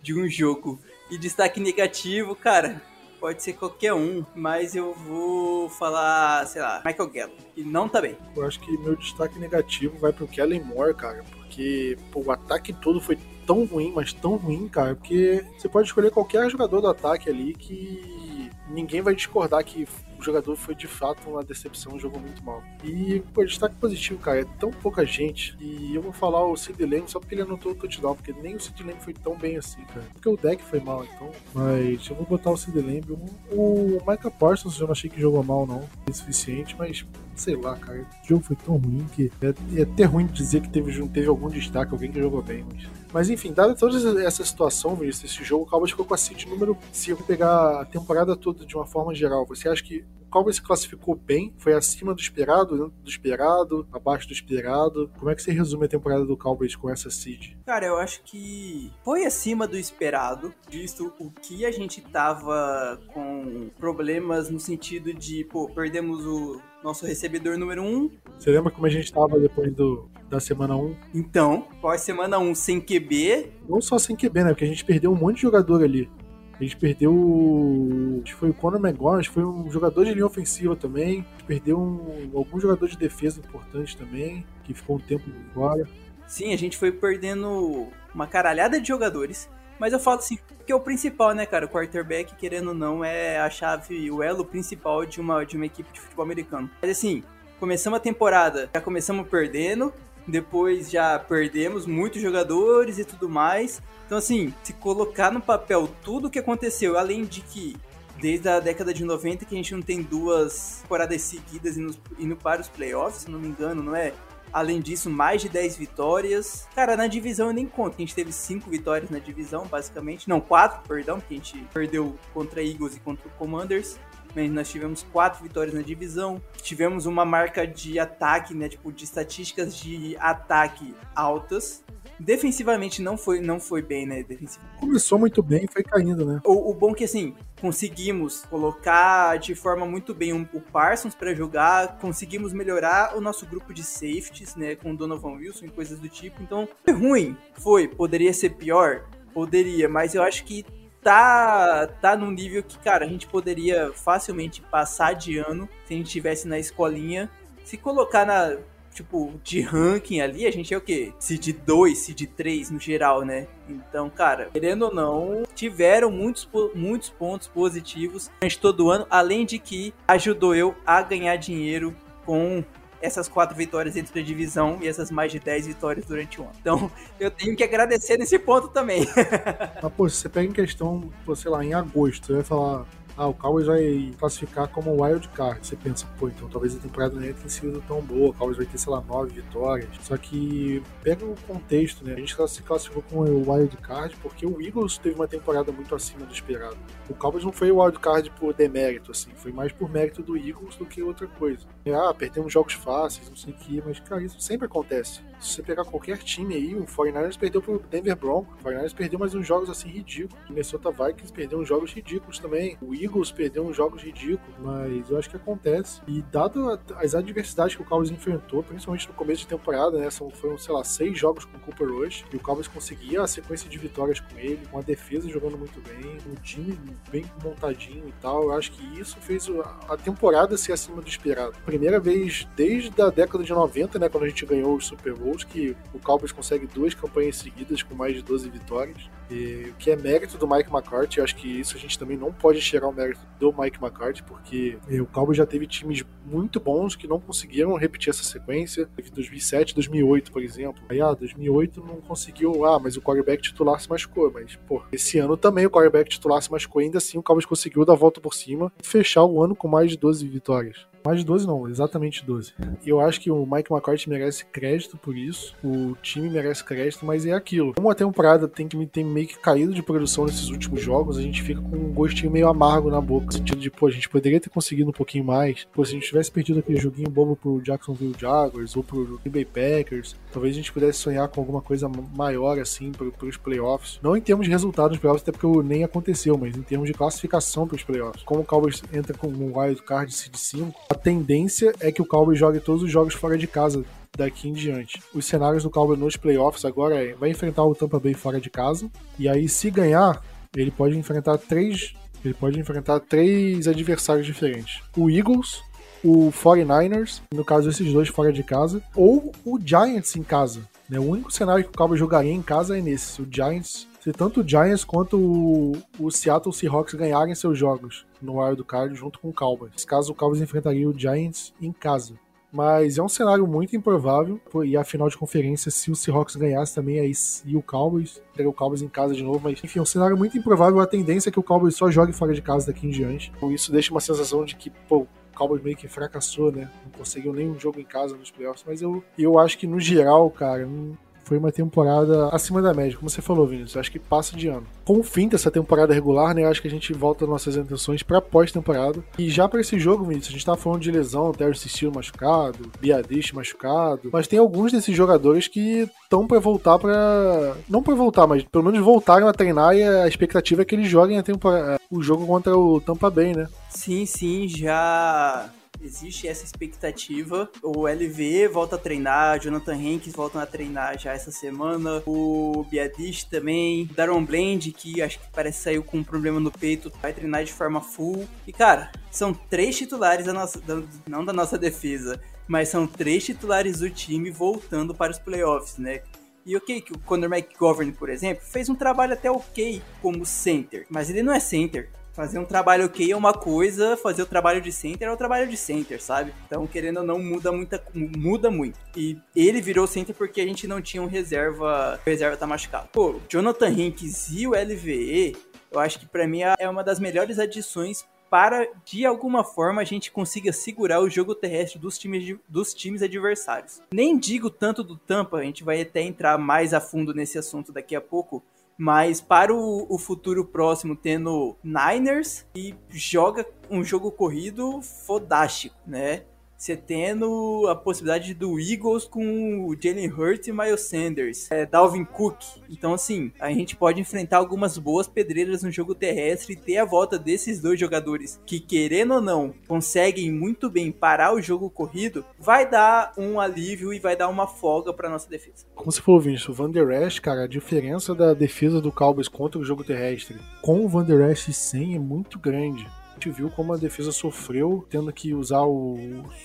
de um jogo. E destaque negativo, cara, pode ser qualquer um, mas eu vou falar, sei lá, Michael Gallup. E não tá bem. Eu acho que meu destaque negativo vai pro Kellen Moore, cara pô, o ataque todo foi tão ruim, mas tão ruim, cara, porque você pode escolher qualquer jogador do ataque ali que ninguém vai discordar que jogador foi de fato uma decepção, jogou muito mal. E, pô, destaque positivo, cara, é tão pouca gente. E eu vou falar o Sid Lamb só porque ele anotou o touchdown, porque nem o Sid Lamb foi tão bem assim, cara. Porque o deck foi mal, então. Mas eu vou botar o Sid Lamb. O Michael Parsons eu não achei que jogou mal, não. É suficiente, mas sei lá, cara. O jogo foi tão ruim que é, é até ruim dizer que teve, teve algum destaque, alguém que jogou bem, mas. Mas enfim, dada toda essa situação, Vinícius, esse jogo, o Cowboys ficou com a seed número. Se eu pegar a temporada toda de uma forma geral, você acha que o Cowboys se classificou bem? Foi acima do esperado, dentro do esperado, abaixo do esperado? Como é que você resume a temporada do Cowboys com essa seed? Cara, eu acho que foi acima do esperado, visto o que a gente tava com problemas no sentido de, pô, perdemos o nosso recebedor número 1. Um. Você lembra como a gente estava depois do, da semana 1? Então, pós semana 1 sem QB. Não só sem QB, né? Porque a gente perdeu um monte de jogador ali. A gente perdeu. Acho que foi o Conor McGowan, foi um jogador de linha ofensiva também. A gente perdeu um, algum jogador de defesa importante também, que ficou um tempo fora. Sim, a gente foi perdendo uma caralhada de jogadores. Mas eu falo assim, que é o principal, né, cara? O quarterback, querendo ou não, é a chave, o elo principal de uma, de uma equipe de futebol americano. Mas assim, começamos a temporada, já começamos perdendo, depois já perdemos muitos jogadores e tudo mais. Então, assim, se colocar no papel tudo o que aconteceu, além de que desde a década de 90 que a gente não tem duas temporadas seguidas indo, indo para os playoffs, se não me engano, não é? Além disso, mais de 10 vitórias. Cara, na divisão eu nem conto, a gente teve 5 vitórias na divisão, basicamente. Não, 4, perdão, porque a gente perdeu contra Eagles e contra Commanders. Mas nós tivemos 4 vitórias na divisão. Tivemos uma marca de ataque, né? Tipo, de estatísticas de ataque altas. Defensivamente não foi, não foi bem, né? Começou muito bem e foi caindo, né? O, o bom que, assim, conseguimos colocar de forma muito bem um, o Parsons para jogar, conseguimos melhorar o nosso grupo de safeties, né? Com o Donovan Wilson e coisas do tipo. Então, foi ruim, foi. Poderia ser pior? Poderia, mas eu acho que tá, tá num nível que, cara, a gente poderia facilmente passar de ano se a gente estivesse na escolinha. Se colocar na tipo, de ranking ali, a gente é o quê? Seed 2, Seed 3 no geral, né? Então, cara, querendo ou não, tiveram muitos, muitos pontos positivos durante todo o ano, além de que ajudou eu a ganhar dinheiro com essas quatro vitórias dentro da divisão e essas mais de 10 vitórias durante o ano. Então, eu tenho que agradecer nesse ponto também. Mas, pô, você pega em questão, sei lá, em agosto, você vai falar, ah, o Cowboys vai classificar como wild card. Você pensa, pô, então talvez a temporada nem tenha sido tão boa, o Cowboys vai ter, sei lá, nove vitórias. Só que pega o contexto, né? A gente se classificou como wild card porque o Eagles teve uma temporada muito acima do esperado. O Cowboys não foi wild card por demérito, assim, foi mais por mérito do Eagles do que outra coisa. Ah, perdemos jogos fáceis, não sei o que, mas, cara, isso sempre acontece. Se você pegar qualquer time aí, o 49ers perdeu pro Denver Broncos, o 49ers perdeu mais uns jogos assim ridículos. O Minnesota Vikings perdeu uns jogos ridículos também. O Eagles perdeu uns jogos ridículos, mas eu acho que acontece. E dado as adversidades que o Cowboys enfrentou, principalmente no começo de temporada, né? Foram, sei lá, seis jogos com o Cooper Rush, e o Cowboys conseguia a sequência de vitórias com ele, com a defesa jogando muito bem, um time bem montadinho e tal. Eu acho que isso fez a temporada ser acima do esperado. Primeira vez desde a década de 90, né? Quando a gente ganhou os Super Bowls, que o Cowboys consegue duas campanhas seguidas com mais de 12 vitórias. E, que é mérito do Mike McCarthy. Acho que isso a gente também não pode tirar o mérito do Mike McCarthy, porque é, o Cowboys já teve times muito bons que não conseguiram repetir essa sequência. Teve 2007, 2008, por exemplo. Aí, ah, 2008 não conseguiu, ah, mas o quarterback titular se machucou. Mas, pô, esse ano também o quarterback titular se machucou. Ainda assim, o Cowboys conseguiu dar a volta por cima e fechar o ano com mais de 12 vitórias. Mais de 12 não, exatamente 12. Eu acho que o Mike McCarthy merece crédito por isso, o time merece crédito, mas é aquilo. Como a temporada tem que tem meio que caído de produção nesses últimos jogos, a gente fica com um gostinho meio amargo na boca, no sentido de, pô, a gente poderia ter conseguido um pouquinho mais. Pô, se a gente tivesse perdido aquele joguinho bobo pro Jacksonville Jaguars ou pro Green Bay Packers, talvez a gente pudesse sonhar com alguma coisa maior assim pro, pros playoffs. Não em termos de resultado nos playoffs, até porque nem aconteceu, mas em termos de classificação pros playoffs. Como o Cowboys entra com um wild card de 5, a tendência é que o Cowboys jogue todos os jogos fora de casa daqui em diante. Os cenários do Cowboys nos playoffs agora é vai enfrentar o Tampa Bay fora de casa e aí se ganhar, ele pode enfrentar três, ele pode enfrentar três adversários diferentes. O Eagles, o 49ers, no caso esses dois fora de casa, ou o Giants em casa. Né? O único cenário que o Cowboys jogaria em casa é nesse. O Giants, se tanto o Giants quanto o, o Seattle Seahawks ganharem seus jogos no Wild Card junto com o Cowboys. Nesse caso, o Cowboys enfrentaria o Giants em casa. Mas é um cenário muito improvável. E a final de conferência, se o Seahawks ganhasse também, aí e o Cowboys, teria o Cowboys em casa de novo. Mas enfim, é um cenário muito improvável. A tendência é que o Cowboys só jogue fora de casa daqui em diante. Então, isso deixa uma sensação de que, pô, o Cowboys meio que fracassou, né? Não conseguiu nenhum jogo em casa nos playoffs. Mas eu, eu acho que no geral, cara, foi uma temporada acima da média, como você falou, Vinícius. Acho que passa de ano. Com o fim dessa temporada regular, né? Acho que a gente volta nossas intenções para pós-temporada. E já para esse jogo, Vinícius, a gente tava falando de lesão, Terry Steele machucado, Biadish machucado. Mas tem alguns desses jogadores que estão para voltar para Não para voltar, mas pelo menos voltaram a treinar e a expectativa é que eles joguem a temporada... o jogo contra o Tampa Bay, né? Sim, sim, já existe essa expectativa. O LV volta a treinar, Jonathan Hankins volta a treinar já essa semana, o Biadish também, Daron Blend, que acho que parece saiu com um problema no peito, vai treinar de forma full. E cara, são três titulares da nossa, da, não da nossa defesa, mas são três titulares do time voltando para os playoffs, né? E ok, que o Conor McGovern, por exemplo, fez um trabalho até ok como center, mas ele não é center. Fazer um trabalho ok é uma coisa, fazer o trabalho de center é o trabalho de center, sabe? Então, querendo ou não, muda, muita, muda muito. E ele virou center porque a gente não tinha um reserva. Reserva tá machucado. Pô, Jonathan Hinks e o LVE, eu acho que para mim é uma das melhores adições para, de alguma forma, a gente consiga segurar o jogo terrestre dos times, dos times adversários. Nem digo tanto do Tampa, a gente vai até entrar mais a fundo nesse assunto daqui a pouco, mas para o, o, futuro próximo, tendo Niners e joga um jogo corrido fodástico, né? Você tendo a possibilidade do Eagles com o Jalen Hurts e Miles Sanders, é, Dalvin Cook. Então, assim, a gente pode enfrentar algumas boas pedreiras no jogo terrestre e ter a volta desses dois jogadores que, querendo ou não, conseguem muito bem parar o jogo corrido, vai dar um alívio e vai dar uma folga para nossa defesa. Como você falou, Vinícius, o Van Der Esch, cara, a diferença da defesa do Cowboys contra o jogo terrestre com o Van Der Esch sem é muito grande gente viu como a defesa sofreu, tendo que usar o,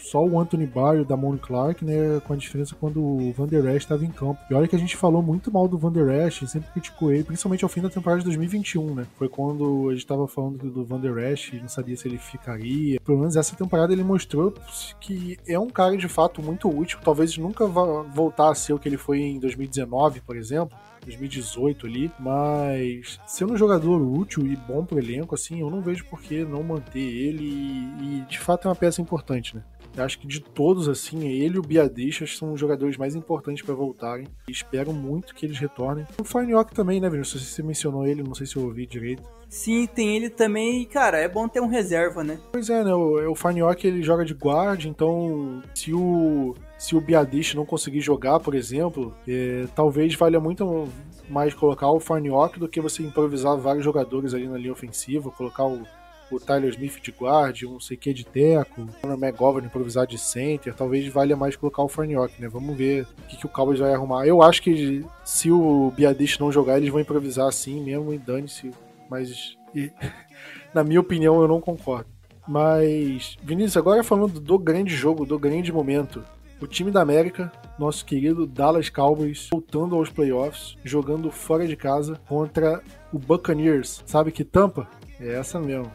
só o Anthony Barr e o Damon Clark, né? Com a diferença quando o Van Der Esch estava em campo. E olha que a gente falou muito mal do Van Der Esch, sempre criticou ele, principalmente ao fim da temporada de 2021, né? Foi quando a gente estava falando do Van Der Esch, não sabia se ele ficaria. Pelo menos essa temporada ele mostrou que é um cara de fato muito útil. Talvez nunca vá voltar a ser o que ele foi em 2019, por exemplo 2018 ali, mas sendo um jogador útil e bom pro elenco, assim, eu não vejo por que não manter ele e, e de fato é uma peça importante, né? Eu acho que de todos, assim, ele e o Biadechas são os jogadores mais importantes para voltarem. E espero muito que eles retornem. O Farniok também, né, Vinícius? Se você mencionou ele, não sei se eu ouvi direito. Sim, tem ele também. E, cara, é bom ter um reserva, né? Pois é, né? O, o Farniok, ele joga de guarda, então se o se o Biadish não conseguir jogar, por exemplo, é, talvez valha muito mais colocar o Farniok do que você improvisar vários jogadores ali na linha ofensiva, colocar o, o Tyler Smith de guarda, um sei que de teco, o McGovern improvisar de center, talvez valha mais colocar o Farniok, né? Vamos ver o que, que o Cowboys vai arrumar. Eu acho que se o Biadish não jogar, eles vão improvisar assim mesmo e dane-se, mas e, na minha opinião eu não concordo. Mas, Vinícius, agora falando do grande jogo, do grande momento, o time da América, nosso querido Dallas Cowboys, voltando aos playoffs, jogando fora de casa contra o Buccaneers. Sabe que tampa? É essa mesmo.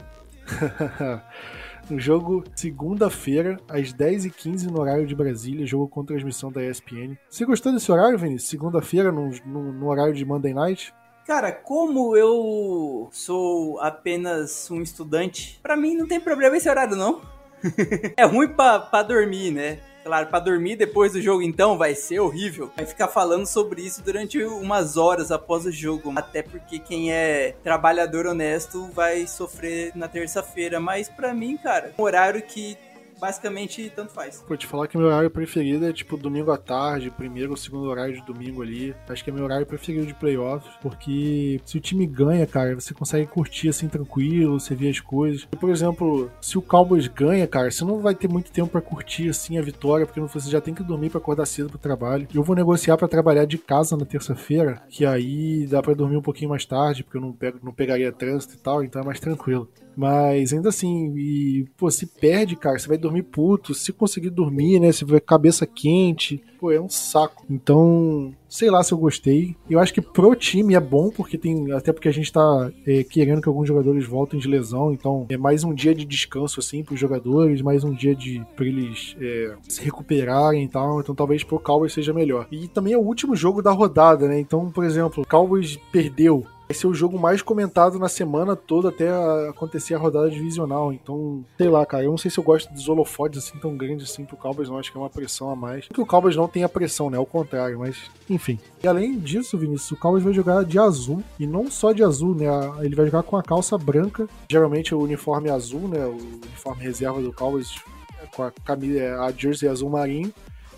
no jogo segunda-feira, às 10h15 no horário de Brasília, jogo com transmissão da ESPN. Você gostou desse horário, Vinícius? Segunda-feira, no, no, no horário de Monday Night? Cara, como eu sou apenas um estudante, para mim não tem problema esse horário, não. é ruim pra, dormir, né? Claro, para dormir depois do jogo, então, vai ser horrível. Vai ficar falando sobre isso durante umas horas após o jogo. Até porque quem é trabalhador honesto vai sofrer na terça-feira. Mas para mim, cara, um horário que basicamente tanto faz. Vou te falar que meu horário preferido é tipo domingo à tarde, primeiro ou segundo horário de domingo ali. Acho que é meu horário preferido de playoffs, porque se o time ganha, cara, você consegue curtir assim tranquilo, você vê as coisas. Por exemplo, se o Cowboys ganha, cara, você não vai ter muito tempo para curtir assim a vitória, porque você já tem que dormir para acordar cedo pro trabalho. Eu vou negociar para trabalhar de casa na terça-feira, que aí dá para dormir um pouquinho mais tarde, porque eu não, pego, não pegaria trânsito e tal, então é mais tranquilo. Mas ainda assim, e, pô, se perde, cara, você vai dormir puto. Se conseguir dormir, né? Você vai cabeça quente. Pô, é um saco. Então, sei lá se eu gostei. Eu acho que pro time é bom, porque tem. Até porque a gente tá é, querendo que alguns jogadores voltem de lesão. Então, é mais um dia de descanso, assim, pros jogadores, mais um dia de pra eles é, se recuperarem e tal. Então, talvez pro Cowboys seja melhor. E também é o último jogo da rodada, né? Então, por exemplo, o Cowboys perdeu vai ser o jogo mais comentado na semana toda até acontecer a rodada divisional. Então, sei lá, cara, eu não sei se eu gosto dos holofotes assim tão grandes assim pro Cowboys, não. Acho que é uma pressão a mais. Que o Cowboys não tem a pressão, né? Ao contrário, mas enfim. E além disso, Vinícius, o Cowboys vai jogar de azul. E não só de azul, né? Ele vai jogar com a calça branca. Geralmente o uniforme azul, né? O uniforme reserva do Cowboys é com a camisa, é a jersey azul marinho.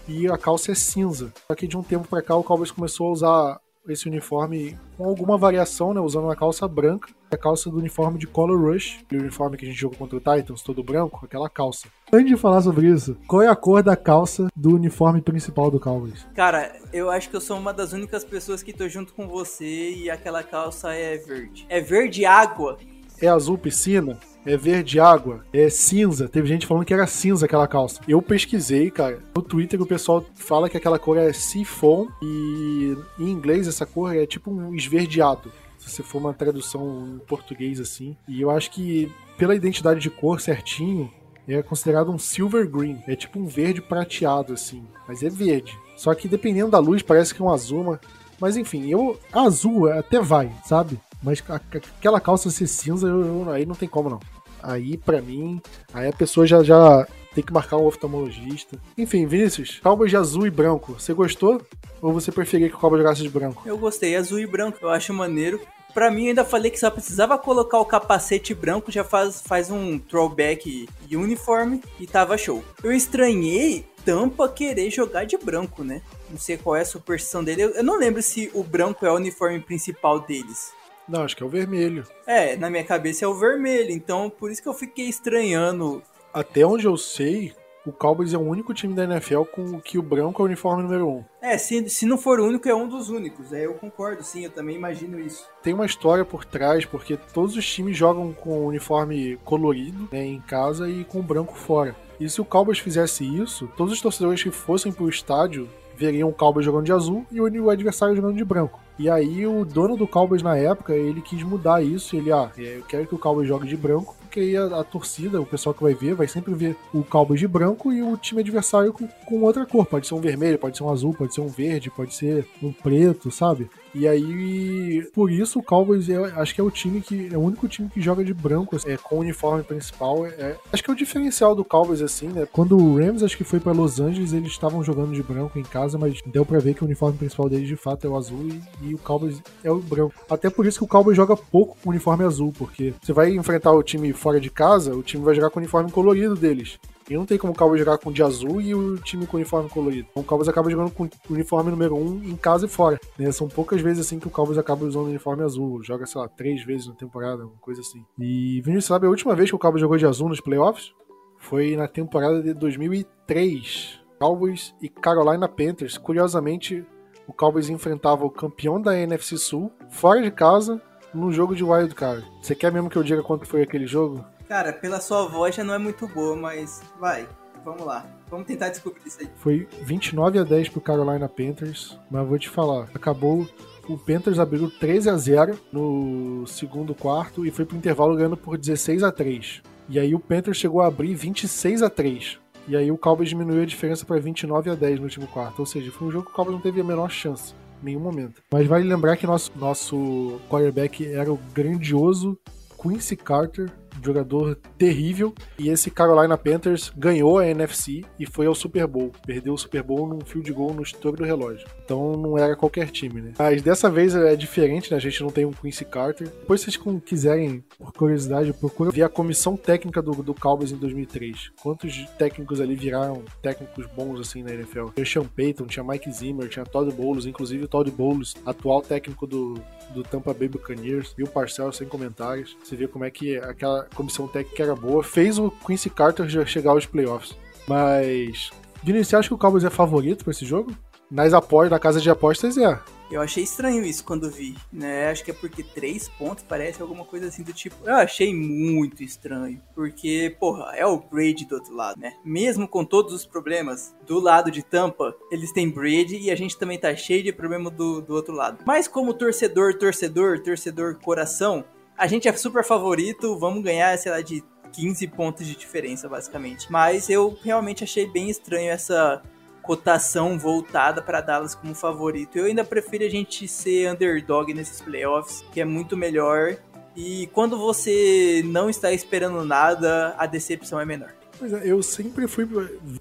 E a calça é cinza. Só que de um tempo para cá o Cowboys começou a usar esse uniforme com alguma variação, né? Usando uma calça branca, a calça do uniforme de Color Rush, o uniforme que a gente jogou contra o Titans, todo branco, aquela calça. Antes de falar sobre isso, qual é a cor da calça do uniforme principal do Cowboys? Cara, eu acho que eu sou uma das únicas pessoas que tô junto com você e aquela calça é verde. É verde água. É azul piscina? É verde água, é cinza. Teve gente falando que era cinza aquela calça. Eu pesquisei, cara. No Twitter o pessoal fala que aquela cor é seafoam e em inglês essa cor é tipo um esverdeado. Se você for uma tradução em português assim. E eu acho que pela identidade de cor certinho, é considerado um silver green. É tipo um verde prateado assim, mas é verde. Só que dependendo da luz parece que é um azul, mas enfim, eu azul até vai, sabe? Mas aquela calça ser cinza, eu, eu, aí não tem como não aí para mim, aí a pessoa já, já tem que marcar um oftalmologista. Enfim, Vinícius, Cowboys de azul e branco, você gostou? Ou você preferia que o Cowboys jogasse de branco? Eu gostei, azul e branco, eu acho maneiro. Pra mim, ainda falei que só precisava colocar o capacete branco, já faz, faz um throwback uniforme e tava show. Eu estranhei Tampa querer jogar de branco, né? Não sei qual é a superstição dele. Eu, eu não lembro se o branco é o uniforme principal deles. Não, acho que é o vermelho. É, na minha cabeça é o vermelho, então por isso que eu fiquei estranhando. Até onde eu sei, o Cowboys é o único time da NFL com que o branco é o uniforme número um. É, se, se não for o único, é um dos únicos. É, eu concordo, sim, eu também imagino isso. Tem uma história por trás, porque todos os times jogam com uniforme colorido né, em casa e com branco fora. E se o Cowboys fizesse isso, todos os torcedores que fossem pro estádio veriam o Cowboys jogando de azul e o adversário jogando de branco. E aí o dono do Cowboys na época, ele quis mudar isso. Ele, ah, eu quero que o Cowboys jogue de branco, porque aí a, a, torcida, o pessoal que vai ver, vai sempre ver o Cowboys de branco e o time adversário com, com outra cor. Pode ser um vermelho, pode ser um azul, pode ser um verde, pode ser um preto, sabe? E aí, por isso, o Cowboys é, acho que é o time que é o único time que joga de branco, assim, é, com o uniforme principal. É, é, acho que é o diferencial do Cowboys, assim, né? Quando o Rams, acho que foi para Los Angeles, eles estavam jogando de branco em casa, mas deu para ver que o uniforme principal deles de fato é o azul e, e, o Cowboys é o branco. Até por isso que o Cowboys joga pouco com uniforme azul, porque você vai enfrentar o time fora de casa, o time vai jogar com o uniforme colorido deles. E não tem como o Cowboys jogar com de azul e o time com uniforme colorido. Então o Cowboys acaba jogando com uniforme número 1 um em casa e fora. Né? São poucas vezes assim que o Cowboys acaba usando o uniforme azul. Joga, sei lá, três vezes na temporada, uma coisa assim. E Vinícius, sabe a última vez que o Cowboys jogou de azul nos playoffs? Foi na temporada de 2003. Cowboys e Carolina Panthers. Curiosamente, o Cowboys enfrentava o campeão da NFC Sul, fora de casa, num jogo de wild card. Você quer mesmo que eu diga quanto foi aquele jogo? Cara, pela sua voz já não é muito boa, mas vai, vamos lá. Vamos tentar descobrir isso aí. Foi 29 a 10 pro Carolina Panthers, mas vou te falar, acabou o Panthers abriu 13 a 0 no segundo quarto e foi pro intervalo ganhando por 16 a 3. E aí o Panthers chegou a abrir 26 a 3. E aí o Cowboys diminuiu a diferença para 29 a 10 no último quarto. Ou seja, foi um jogo que o Cowboys não teve a menor chance. Em nenhum momento. Mas vale lembrar que nosso, nosso quarterback era o grandioso Quincy Carter, jogador terrível. E esse Carolina Panthers ganhou a NFC e foi ao Super Bowl. Perdeu o Super Bowl num field goal no estouro do relógio. Então não era qualquer time, né? Mas dessa vez é diferente, né? A gente não tem um Quincy Carter. Depois, se vocês quiserem, por curiosidade, procura ver a comissão técnica do, do Cowboys em 2003. Quantos técnicos ali viraram técnicos bons assim na NFL? Tinha Sean Payton, tinha Mike Zimmer, tinha Todd Bowles, inclusive o Todd Bowles, atual técnico do, do Tampa Bay Buccaneers. Bill Parcells, sem comentários. Você vê como é que aquela comissão técnica era boa, fez o Quincy Carter já chegar aos playoffs. Mas. Vinícius, você acha que o Cowboys é favorito para esse jogo? Nas apostas, na casa de apostas é. Eu achei estranho isso quando vi, né? Acho que é porque três pontos parece alguma coisa assim do tipo. Eu achei muito estranho. Porque, porra, é o Brady do outro lado, né? Mesmo com todos os problemas do lado de Tampa, eles têm Brady e a gente também tá cheio de problema do, do outro lado. Mas como torcedor, torcedor, torcedor coração, a gente é super favorito, vamos ganhar, sei lá, de 15 pontos de diferença, basicamente. Mas eu realmente achei bem estranho essa cotação voltada para Dallas como favorito. Eu ainda prefiro a gente ser underdog nesses playoffs, que é muito melhor. E quando você não está esperando nada, a decepção é menor. Pois é, eu sempre fui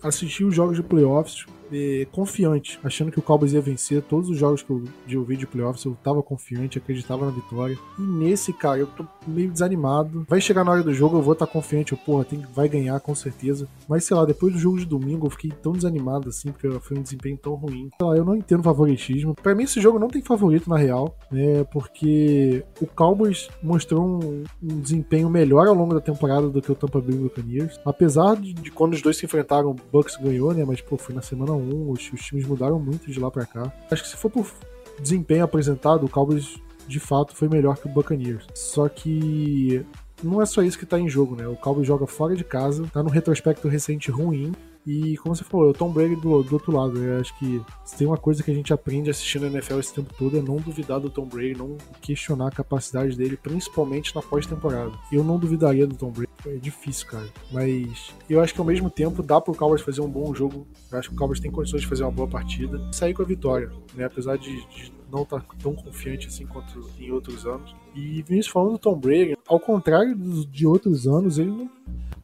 assistir os jogos de playoffs é, confiante, achando que o Cowboys ia vencer. Todos os jogos que eu, de ouvi de playoffs eu tava confiante, acreditava na vitória. E nesse, cara, eu tô meio desanimado. Vai chegar na hora do jogo, eu vou estar tá confiante, eu, porra, tem, vai ganhar com certeza. Mas sei lá, depois do jogo de domingo eu fiquei tão desanimado assim, porque foi um desempenho tão ruim. Sei lá, eu não entendo favoritismo. Para mim, esse jogo não tem favorito na real, né? Porque o Cowboys mostrou um, um desempenho melhor ao longo da temporada do que o Tampa Bay Buccaneers. Apesar de, de quando os dois se enfrentaram, o Bucks ganhou, né? Mas, pô, foi na semana 1, os, os times mudaram muito de lá para cá. Acho que se for por desempenho apresentado, o Cowboys de fato foi melhor que o Buccaneers. Só que não é só isso que tá em jogo, né? O Cowboys joga fora de casa, tá num retrospecto recente ruim, e como você falou, é o Tom Brady do, do outro lado. Eu acho que se tem uma coisa que a gente aprende assistindo a NFL esse tempo todo é não duvidar do Tom Brady, não questionar a capacidade dele, principalmente na pós-temporada. Eu não duvidaria do Tom Brady. É difícil, cara. Mas eu acho que ao mesmo tempo dá pro Cowboys fazer um bom jogo. Eu acho que o Cowboys tem condições de fazer uma boa partida e sair com a vitória, né? Apesar de, de não tá tão confiante assim quanto em outros anos. E Vinícius falando do Tom Brady, ao contrário de outros anos, ele não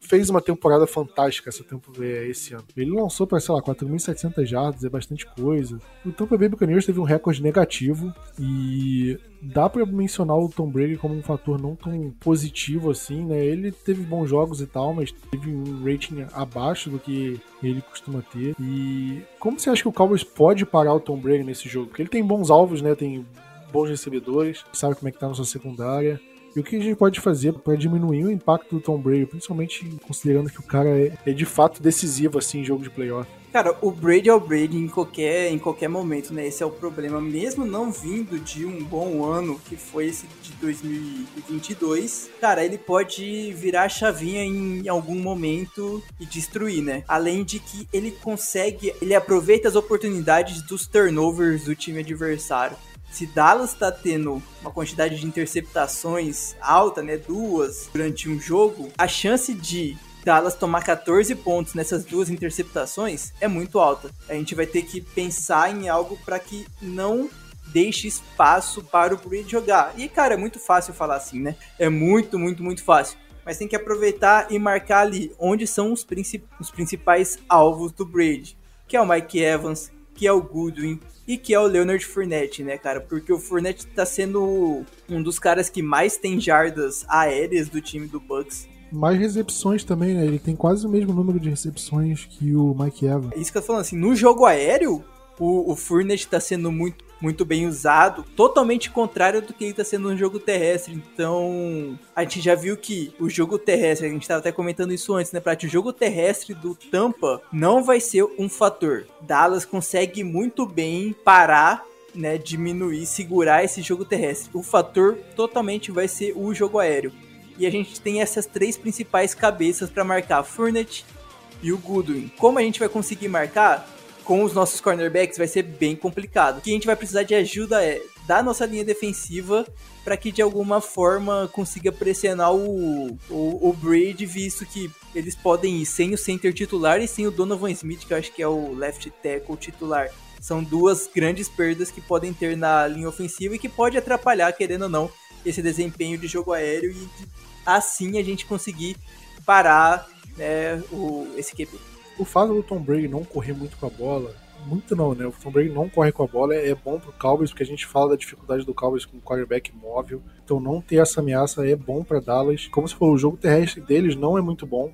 fez uma temporada fantástica essa temporada, é, esse ano. Ele lançou para, sei lá, 4.700 jardas, é bastante coisa. O Tampa Bay Buccaneers teve um recorde negativo e dá para mencionar o Tom Brady como um fator não tão positivo assim, né? Ele teve bons jogos e tal, mas teve um rating abaixo do que ele costuma ter. E como você acha que o Cowboys pode parar o Tom Brady nesse jogo? Porque ele tem bons alvos, né? Tem bons recebedores, sabe como é que tá na sua secundária. E o que a gente pode fazer para diminuir o impacto do Tom Brady, principalmente considerando que o cara é, é de fato decisivo assim em jogo de playoff? Cara, o Brady é o Brady em qualquer, em qualquer momento, né? Esse é o problema. Mesmo não vindo de um bom ano, que foi esse de 2022, cara, ele pode virar a chavinha em algum momento e destruir, né? Além de que ele consegue, ele aproveita as oportunidades dos turnovers do time adversário se Dallas está tendo uma quantidade de interceptações alta, né, duas durante um jogo, a chance de Dallas tomar 14 pontos nessas duas interceptações é muito alta. A gente vai ter que pensar em algo para que não deixe espaço para o Brady jogar. E cara, é muito fácil falar assim, né? É muito, muito, muito fácil. Mas tem que aproveitar e marcar ali onde são os, os principais alvos do Brady, que é o Mike Evans, que é o Goodwin, e que é o Leonard Fournette, né, cara? Porque o Fournette tá sendo um dos caras que mais tem jardas aéreas do time do Bucks. Mais recepções também, né? Ele tem quase o mesmo número de recepções que o Mike Evans. É isso que eu tô falando, assim, no jogo aéreo, o, o Fournette tá sendo muito muito bem usado, totalmente contrário do que ele está sendo no jogo terrestre. Então, a gente já viu que o jogo terrestre, a gente estava até comentando isso antes, né, Prat? O jogo terrestre do Tampa não vai ser um fator. Dallas consegue muito bem parar né, diminuir, segurar esse jogo terrestre. O fator totalmente vai ser o jogo aéreo. E a gente tem essas três principais cabeças para marcar: Fournette e o Goodwin. Como a gente vai conseguir marcar? com os nossos cornerbacks vai ser bem complicado. O que a gente vai precisar de ajuda é da nossa linha defensiva para que de alguma forma consiga pressionar o, o, o Brady, visto que eles podem ir sem o center titular e sem o Donovan Smith, que eu acho que é o left tackle titular. São duas grandes perdas que podem ter na linha ofensiva e que pode atrapalhar, querendo ou não, esse desempenho de jogo aéreo e assim a gente conseguir parar né, o, esse QB o fato do Tom Brady não correr muito com a bola, muito não, né? O Tom Brady não corre com a bola é bom pro Cowboys, porque a gente fala da dificuldade do Cowboys com o quarterback móvel. Então não ter essa ameaça é bom para Dallas. Como você falou, o jogo terrestre deles não é muito bom.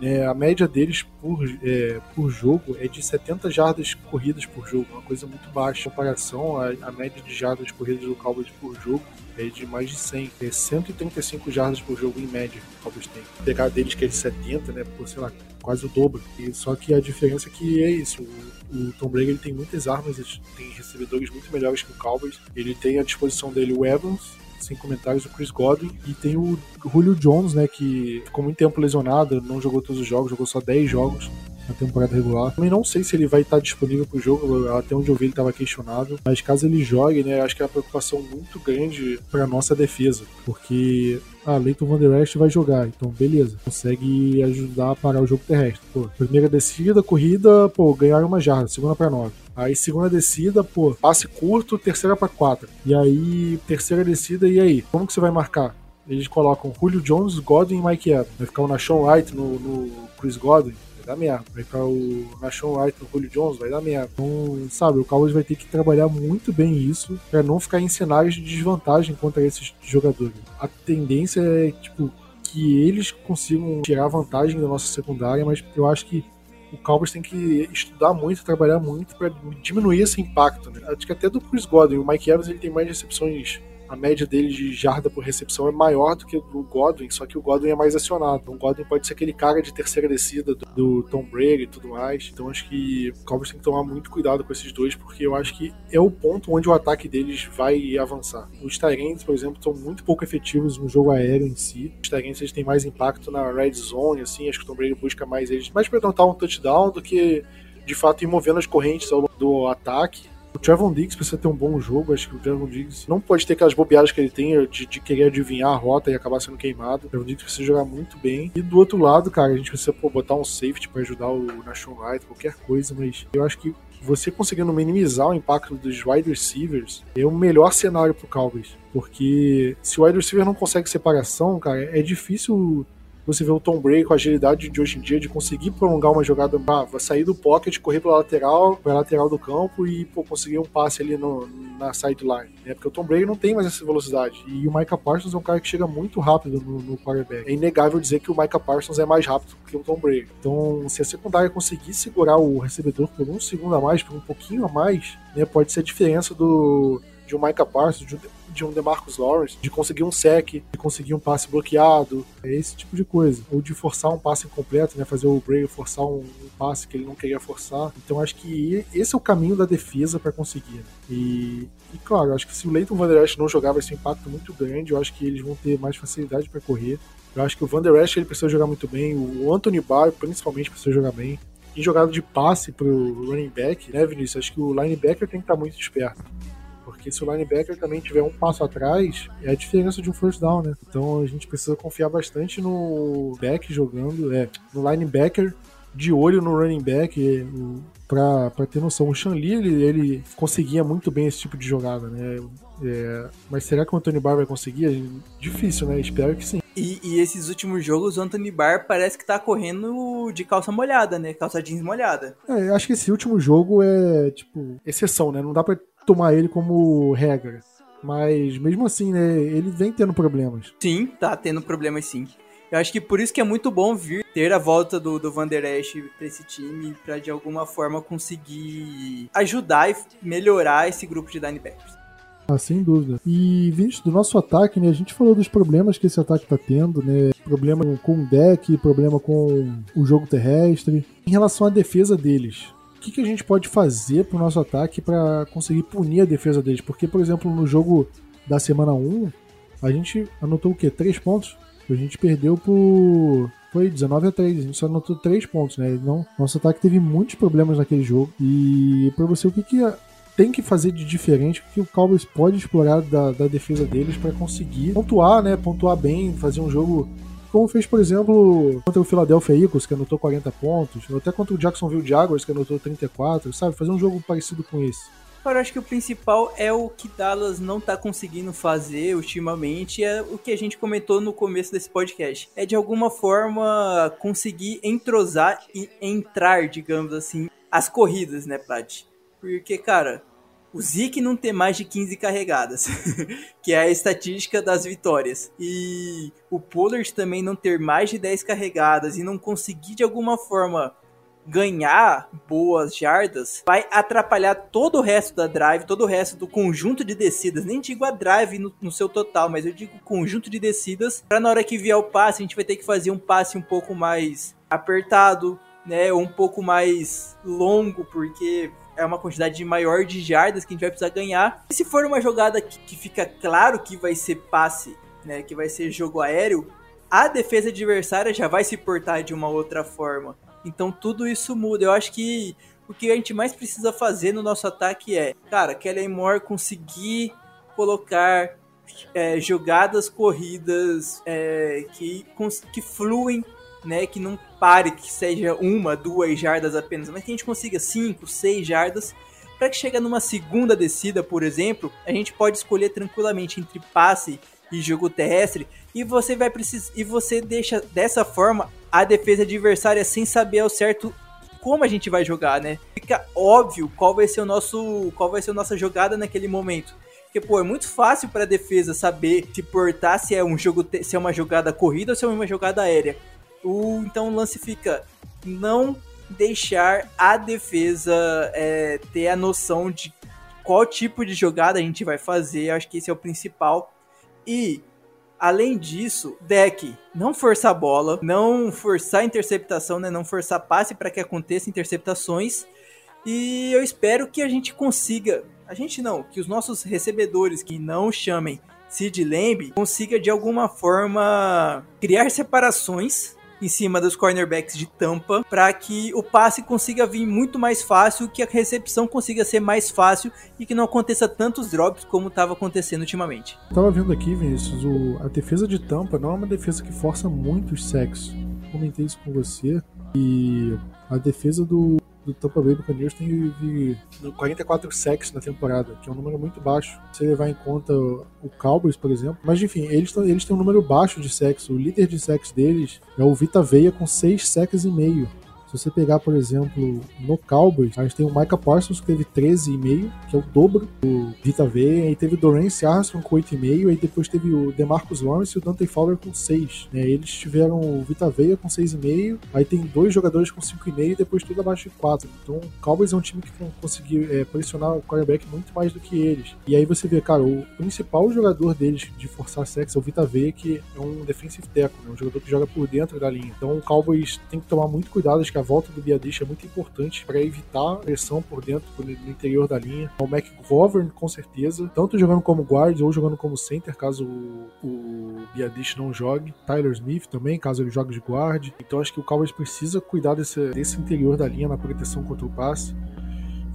É, a média deles por, é, por jogo é de 70 jardas corridas por jogo, uma coisa muito baixa em comparação à, à média de jardas corridas do Cowboys por jogo é de mais de 100, é 135 jardas por jogo em média que o Cowboys tem. Pegar deles que é de 70, né, por sei lá, quase o dobro. E só que a diferença é que é isso, o, o Tom Brady ele tem muitas armas, ele tem recebedores muito melhores que o Cowboys. Ele tem à disposição dele o Evans, sem comentários, o Chris Godwin. E tem o Julio Jones, né, que ficou muito tempo lesionado, não jogou todos os jogos, jogou só 10 jogos na temporada regular. Também não sei se ele vai estar disponível para o jogo, até onde eu vi ele estava questionável, mas caso ele jogue, né, acho que é uma preocupação muito grande para nossa defesa, porque ah, Leighton Van Der Esch vai jogar, então beleza, consegue ajudar a parar o jogo terrestre. Pô, primeira descida, corrida, pô, ganharam uma jarda, segunda para nove. Aí segunda descida, pô, passe curto, terceira para quatro. E aí terceira descida, e aí? Como que você vai marcar? Eles colocam Julio Jones, Godwin e Mike Evans. Vai ficar o Nashon Wright no, no Chris Godwin dar merda. Vai ficar o Nashon Wright no Julio Jones, vai dar merda. Então, sabe, o Cowboys vai ter que trabalhar muito bem isso para não ficar em cenários de desvantagem contra esses jogadores. A tendência é, tipo, que eles consigam tirar vantagem da nossa secundária, mas eu acho que o Cowboys tem que estudar muito, trabalhar muito para diminuir esse impacto. Né? Acho que até do Chris Godwin, o Mike Evans ele tem mais recepções a média dele de jarda por recepção é maior do que o Godwin, só que o Godwin é mais acionado. Então, o Godwin pode ser aquele cara de terceira descida do, do Tom Brady e tudo mais. Então acho que o Cowboys tem que tomar muito cuidado com esses dois, porque eu acho que é o ponto onde o ataque deles vai avançar. Os Tyrants, por exemplo, são muito pouco efetivos no jogo aéreo em si. Os Tyrants eles têm mais impacto na red zone, assim, acho que o Tom Brady busca mais eles, mais para tentar um touchdown do que de fato ir movendo as correntes do ataque o Trevon Diggs precisa ter um bom jogo. Acho que o Trevon Diggs não pode ter aquelas bobeadas que ele tem de, de querer adivinhar a rota e acabar sendo queimado. O Trevon Diggs precisa jogar muito bem. E do outro lado, cara, a gente precisa pô, botar um safety para ajudar o Nation Light, qualquer coisa, mas eu acho que você conseguindo minimizar o impacto dos wide receivers é o melhor cenário pro Cowboys. Porque se o wide receiver não consegue separação, cara, é difícil você vê o Tom Brady com a agilidade de hoje em dia de conseguir prolongar uma jogada, ah, sair do pocket, correr pela lateral, pra lateral do campo e pô, conseguir um passe ali no, na sideline. Né? Porque o Tom Brady não tem mais essa velocidade. E o Micah Parsons é um cara que chega muito rápido no, no quarterback. É inegável dizer que o Micah Parsons é mais rápido que o Tom Brady. Então, se a secundária conseguir segurar o recebedor por um segundo a mais, por um pouquinho a mais, né, pode ser a diferença do de um Micah Parsons, de um, de um DeMarcus Lawrence, de conseguir um sec, de conseguir um passe bloqueado, é esse tipo de coisa. Ou de forçar um passe incompleto, né? Fazer o Bray forçar um, um, passe que ele não queria forçar. Então acho que esse é o caminho da defesa para conseguir. E, e, claro, acho que se o Leighton Van Der Esch não jogar vai ser um impacto muito grande. Eu acho que eles vão ter mais facilidade para correr. Eu acho que o Van Der Esch ele precisa jogar muito bem. O Anthony Barr, principalmente, precisa jogar bem. Em jogada de passe pro running back, né, Vinícius? Acho que o linebacker tem que estar muito esperto porque se o linebacker também tiver um passo atrás, é a diferença de um first down, né? Então a gente precisa confiar bastante no back jogando, é, no linebacker, de olho no running back, para ter noção. O Shanli, ele, ele conseguia muito bem esse tipo de jogada, né? É, mas será que o Anthony Barr vai conseguir? Difícil, né? Espero que sim. E, e, esses últimos jogos, o Anthony Barr parece que tá correndo de calça molhada, né? Calça jeans molhada. É, acho que esse último jogo é, tipo, exceção, né? Não dá pra tomar ele como regra. Mas mesmo assim, né, ele vem tendo problemas. Sim, tá tendo problemas sim. Eu acho que por isso que é muito bom vir ter a volta do, do Van Der Esch pra esse time, pra de alguma forma conseguir ajudar e melhorar esse grupo de linebackers. Ah, sem dúvida. E, Vinícius, do nosso ataque, né? A gente falou dos problemas que esse ataque tá tendo, né? Problema com o deck, problema com o jogo terrestre. Em relação à defesa deles, que, que a gente pode fazer pro nosso ataque para conseguir punir a defesa deles? Porque, por exemplo, no jogo da semana 1, a gente anotou o quê? 3 pontos? A gente perdeu por. Foi 19 a 3, a gente só anotou 3 pontos, né? Não, nosso ataque teve muitos problemas naquele jogo. E para você, o que, que tem que fazer de diferente, o que o Cowboys pode explorar da, da defesa deles para conseguir pontuar, né? Pontuar bem, fazer um jogo como fez, por exemplo, contra o Philadelphia Eagles, que anotou 40 pontos, até contra o Jacksonville Jaguars, que anotou 34, sabe? Fazer um jogo parecido com esse. Eu acho que o principal é o que Dallas não tá conseguindo fazer ultimamente, é o que a gente comentou no começo desse podcast. É de alguma forma conseguir entrosar e entrar, digamos assim, as corridas, né, Plat? Porque, cara, o Zeke não ter mais de 15 carregadas, que é a estatística das vitórias. E o Pollard também não ter mais de 10 carregadas e não conseguir de alguma forma ganhar boas jardas, vai atrapalhar todo o resto da drive, todo o resto do conjunto de descidas. Nem digo a drive no, no seu total, mas eu digo conjunto de descidas. Para na hora que vier o passe, a gente vai ter que fazer um passe um pouco mais apertado, né, ou um pouco mais longo, porque é uma quantidade maior de jardas que a gente vai precisar ganhar. E se for uma jogada que, que fica claro que vai ser passe, né, que vai ser jogo aéreo, a defesa adversária já vai se portar de uma outra forma. Então tudo isso muda. Eu acho que o que a gente mais precisa fazer no nosso ataque é, cara, Kellen Moore conseguir colocar é, jogadas corridas é, que, que fluem, né? Que não pare, que seja uma, duas jardas apenas, mas que a gente consiga cinco, seis jardas. Para que chegue numa segunda descida, por exemplo, a gente pode escolher tranquilamente entre passe e jogo terrestre e você vai precisar e você deixa dessa forma a defesa adversária sem saber ao certo como a gente vai jogar, né? Fica óbvio qual vai ser o nosso, qual vai ser a nossa jogada naquele momento. Porque, pô, é muito fácil para a defesa saber se portar se é um jogo, se é uma jogada corrida ou se é uma jogada aérea. O, então o lance fica não deixar a defesa é, ter a noção de qual tipo de jogada a gente vai fazer. Acho que esse é o principal. E Além disso, deck, não forçar a bola, não forçar a interceptação, né? Não forçar passe para que aconteça interceptações. E eu espero que a gente consiga, a gente não, que os nossos recebedores que não chamem Sid Lamb consiga de alguma forma criar separações em cima dos cornerbacks de tampa para que o passe consiga vir muito mais fácil, que a recepção consiga ser mais fácil e que não aconteça tantos drops como estava acontecendo ultimamente. Tava vendo aqui, Vinícius, o, a defesa de tampa não é uma defesa que força muito os sexos. Comentei isso com você e a defesa do do Tampa Bay Buccaneers tem 44 sacks na temporada, que é um número muito baixo. Se levar em conta o Cowboys, por exemplo. Mas enfim, eles, eles têm um número baixo de sacks. O líder de sacks deles é o Vita Veia com 6 sacks e meio. Se você pegar, por exemplo, no Cowboys, a gente tem o Micah Parsons que teve 13,5, que é o dobro do Vita V, aí teve o Dorance Armstrong com 8,5, aí depois teve o DeMarcus Lawrence e o Dante Fowler com 6. Né? Eles tiveram o Vita Veia com 6,5, aí tem dois jogadores com 5,5 e depois tudo abaixo de 4. Então o Cowboys é um time que conseguiu é, pressionar o quarterback muito mais do que eles. E aí você vê, cara, o principal jogador deles de forçar sexo é o Vita Veia, que é um defensive tackle, né? um jogador que joga por dentro da linha. Então o Cowboys tem que tomar muito cuidado, acho que a volta do Biadish é muito importante para evitar pressão por dentro, no interior da linha. O McGovern, com certeza, tanto jogando como guard ou jogando como center, caso o, Biadish não jogue. Tyler Smith também, caso ele jogue de guard. Então acho que o Cowboys precisa cuidar desse, desse interior da linha na proteção contra o passe.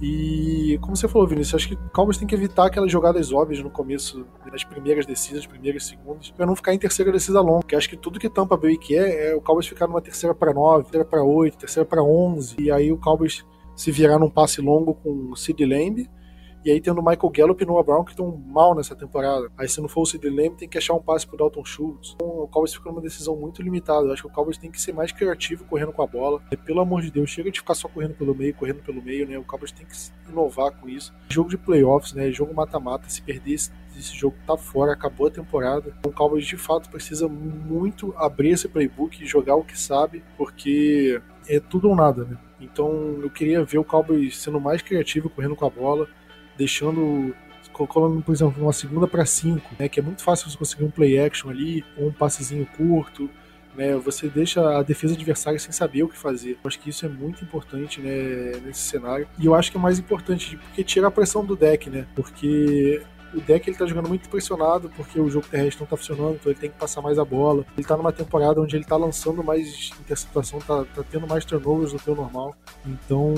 E como você falou, Vinícius, acho que o Cowboys tem que evitar aquelas jogadas óbvias no começo, nas primeiras descidas, primeiras segundas, para não ficar em terceira descida longa. Porque acho que tudo que Tampa Bay quer é o Cowboys ficar numa terceira para nove, terceira para oito, terceira para onze, e aí o Cowboys se virar num passe longo com o Sid Lamb e aí tendo Michael Gallup e Noah Brown que estão mal nessa temporada. Aí se não for o Sid Lamb, tem que achar um passe pro Dalton Schultz. Então o Cowboys fica numa decisão muito limitada. Eu acho que o Cowboys tem que ser mais criativo correndo com a bola. E, pelo amor de Deus, chega de ficar só correndo pelo meio, correndo pelo meio, né? O Cowboys tem que inovar com isso. Jogo de playoffs, né? Jogo mata-mata. Se perder esse, esse jogo tá fora, acabou a temporada. Então, o Cowboys de fato precisa muito abrir esse playbook e jogar o que sabe, porque é tudo ou nada, né? Então eu queria ver o Cowboys sendo mais criativo, correndo com a bola, deixando colocando, por exemplo, uma segunda para cinco, né, que é muito fácil você conseguir um play action ali, ou um passezinho curto, né, você deixa a defesa adversária sem saber o que fazer. Eu acho que isso é muito importante né, nesse cenário. E eu acho que é mais importante porque tira a pressão do deck, né? Porque o deck ele tá jogando muito pressionado porque o jogo terrestre não tá funcionando, então ele tem que passar mais a bola. Ele tá numa temporada onde ele tá lançando mais interceptação, tá, tá tendo mais turnovers do que o normal. Então,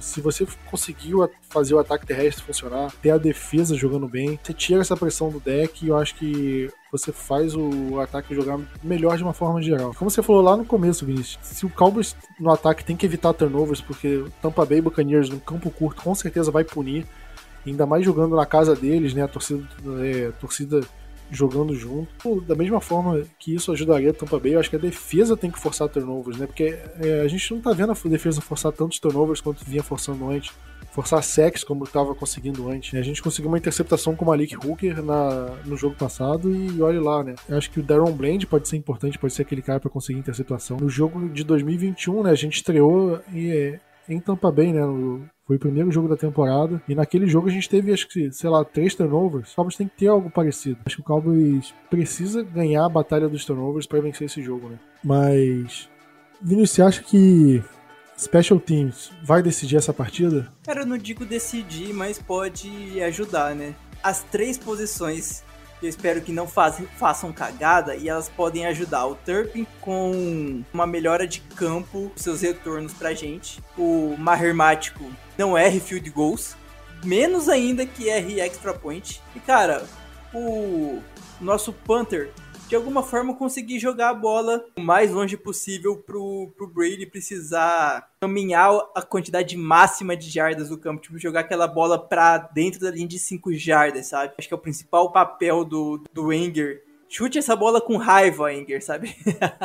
se você conseguiu fazer o ataque terrestre funcionar, ter a defesa jogando bem, você tira essa pressão do deck e eu acho que você faz o ataque jogar melhor de uma forma geral. Como você falou lá no começo, Vinícius, se o Cowboys no ataque tem que evitar turnovers, porque Tampa Bay Buccaneers no campo curto com certeza vai punir ainda mais jogando na casa deles, né? A torcida, é, a torcida jogando junto. Da mesma forma que isso ajudaria a Tampa Bay, eu acho que a defesa tem que forçar turnovers, né? Porque é, a gente não tá vendo a defesa forçar tantos turnovers quanto vinha forçando antes. forçar sexo como estava conseguindo antes. A gente conseguiu uma interceptação com o Malik Hooker na, no jogo passado e olha lá, né? Eu acho que o Darren Bland pode ser importante, pode ser aquele cara para conseguir interceptação. No jogo de 2021, né, a gente estreou e, em Tampa Bay, né? No, foi o primeiro jogo da temporada. E naquele jogo a gente teve, acho que, sei lá, três turnovers. O Cowboys tem que ter algo parecido. Acho que o Cowboys precisa ganhar a batalha dos turnovers para vencer esse jogo, né? Mas. Vinícius, você acha que Special Teams vai decidir essa partida? Cara, eu não digo decidir, mas pode ajudar, né? As três posições eu espero que não faz, façam cagada e elas podem ajudar o Turpin com uma melhora de campo, seus retornos pra gente. O Mahermático não erre field goals, menos ainda que erre extra point. E cara, o nosso punter de alguma forma conseguir jogar a bola o mais longe possível pro, pro Brady precisar caminhar a quantidade máxima de jardas do campo, tipo, jogar aquela bola pra dentro da linha de 5 jardas, sabe? Acho que é o principal papel do, do Enger chute essa bola com raiva, Enger, sabe?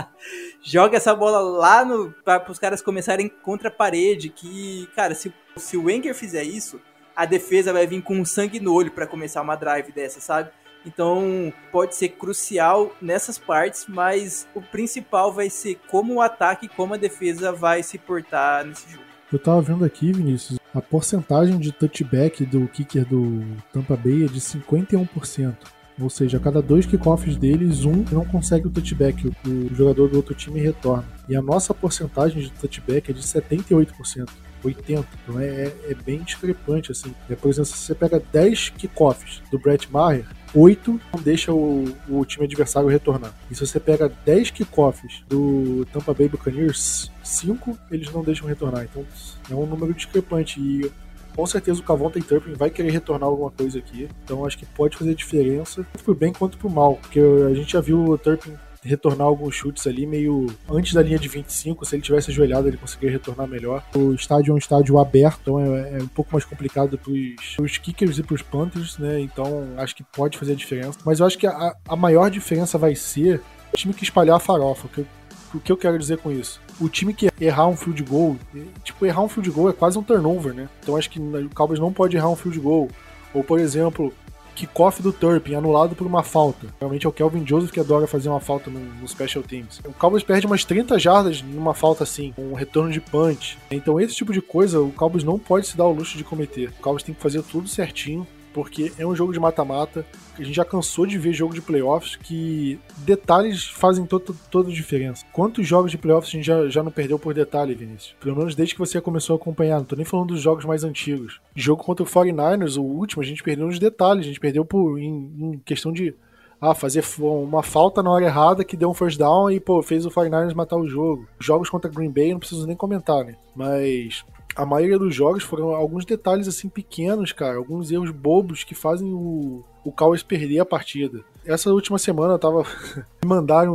Joga essa bola lá no, para os caras começarem contra a parede. Que, cara, se, se o Enger fizer isso, a defesa vai vir com sangue no olho para começar uma drive dessa, sabe? Então pode ser crucial nessas partes, mas o principal vai ser como o ataque e como a defesa vai se portar nesse jogo. Eu tava vendo aqui, Vinícius, a porcentagem de touchback do kicker do Tampa Bay é de 51%. Ou seja, a cada dois kickoffs deles, um não consegue o touchback, o jogador do outro time retorna. E a nossa porcentagem de touchback é de 78%. 80. Então é, é, é bem discrepante, assim. É, por exemplo, se você pega 10 kickoffs do Brett Maher, 8 não deixa o, o time adversário retornar. E se você pega 10 kickoffs do Tampa Bay Buccaneers, 5 eles não deixam retornar. Então é um número discrepante. E com certeza o Cavonta Turpin vai querer retornar alguma coisa aqui. Então acho que pode fazer diferença, tanto pro bem quanto pro mal. Porque a gente já viu o Turpin retornar alguns chutes ali meio antes da linha de 25. Se ele tivesse ajoelhado, ele conseguiria retornar melhor. O estádio é um estádio aberto, então é, é um pouco mais complicado pros, pros kickers e pros punters, né? Então acho que pode fazer a diferença. Mas eu acho que a, a maior diferença vai ser o time que espalhar a farofa. Que, o que eu quero dizer com isso? O time que errar um field goal, tipo, errar um field goal é quase um turnover, né? Então acho que o Cowboys não pode errar um field goal. Ou, por exemplo, kickoff do Turpin, anulado por uma falta. Realmente é o Kelvin Joseph que adora fazer uma falta no, no Special Teams. O Cowboys perde umas 30 jardas numa falta assim, um retorno de punch. Então esse tipo de coisa o Cowboys não pode se dar o luxo de cometer. O Cowboys tem que fazer tudo certinho porque é um jogo de mata-mata. A gente já cansou de ver jogo de playoffs que detalhes fazem to toda a diferença. Quantos jogos de playoffs a gente já, já não perdeu por detalhe, Vinícius? Pelo menos desde que você começou a acompanhar. Não tô nem falando dos jogos mais antigos. Jogo contra o 49ers, o último, a gente perdeu nos detalhes. A gente perdeu por, em, em questão de ah, fazer uma falta na hora errada que deu um first down e, pô, fez o 49ers matar o jogo. Jogos contra Green Bay, não preciso nem comentar, né? Mas a maioria dos jogos foram alguns detalhes assim pequenos, cara, alguns erros bobos que fazem o, o Cowboys perder a partida. Essa última semana eu tava. me mandaram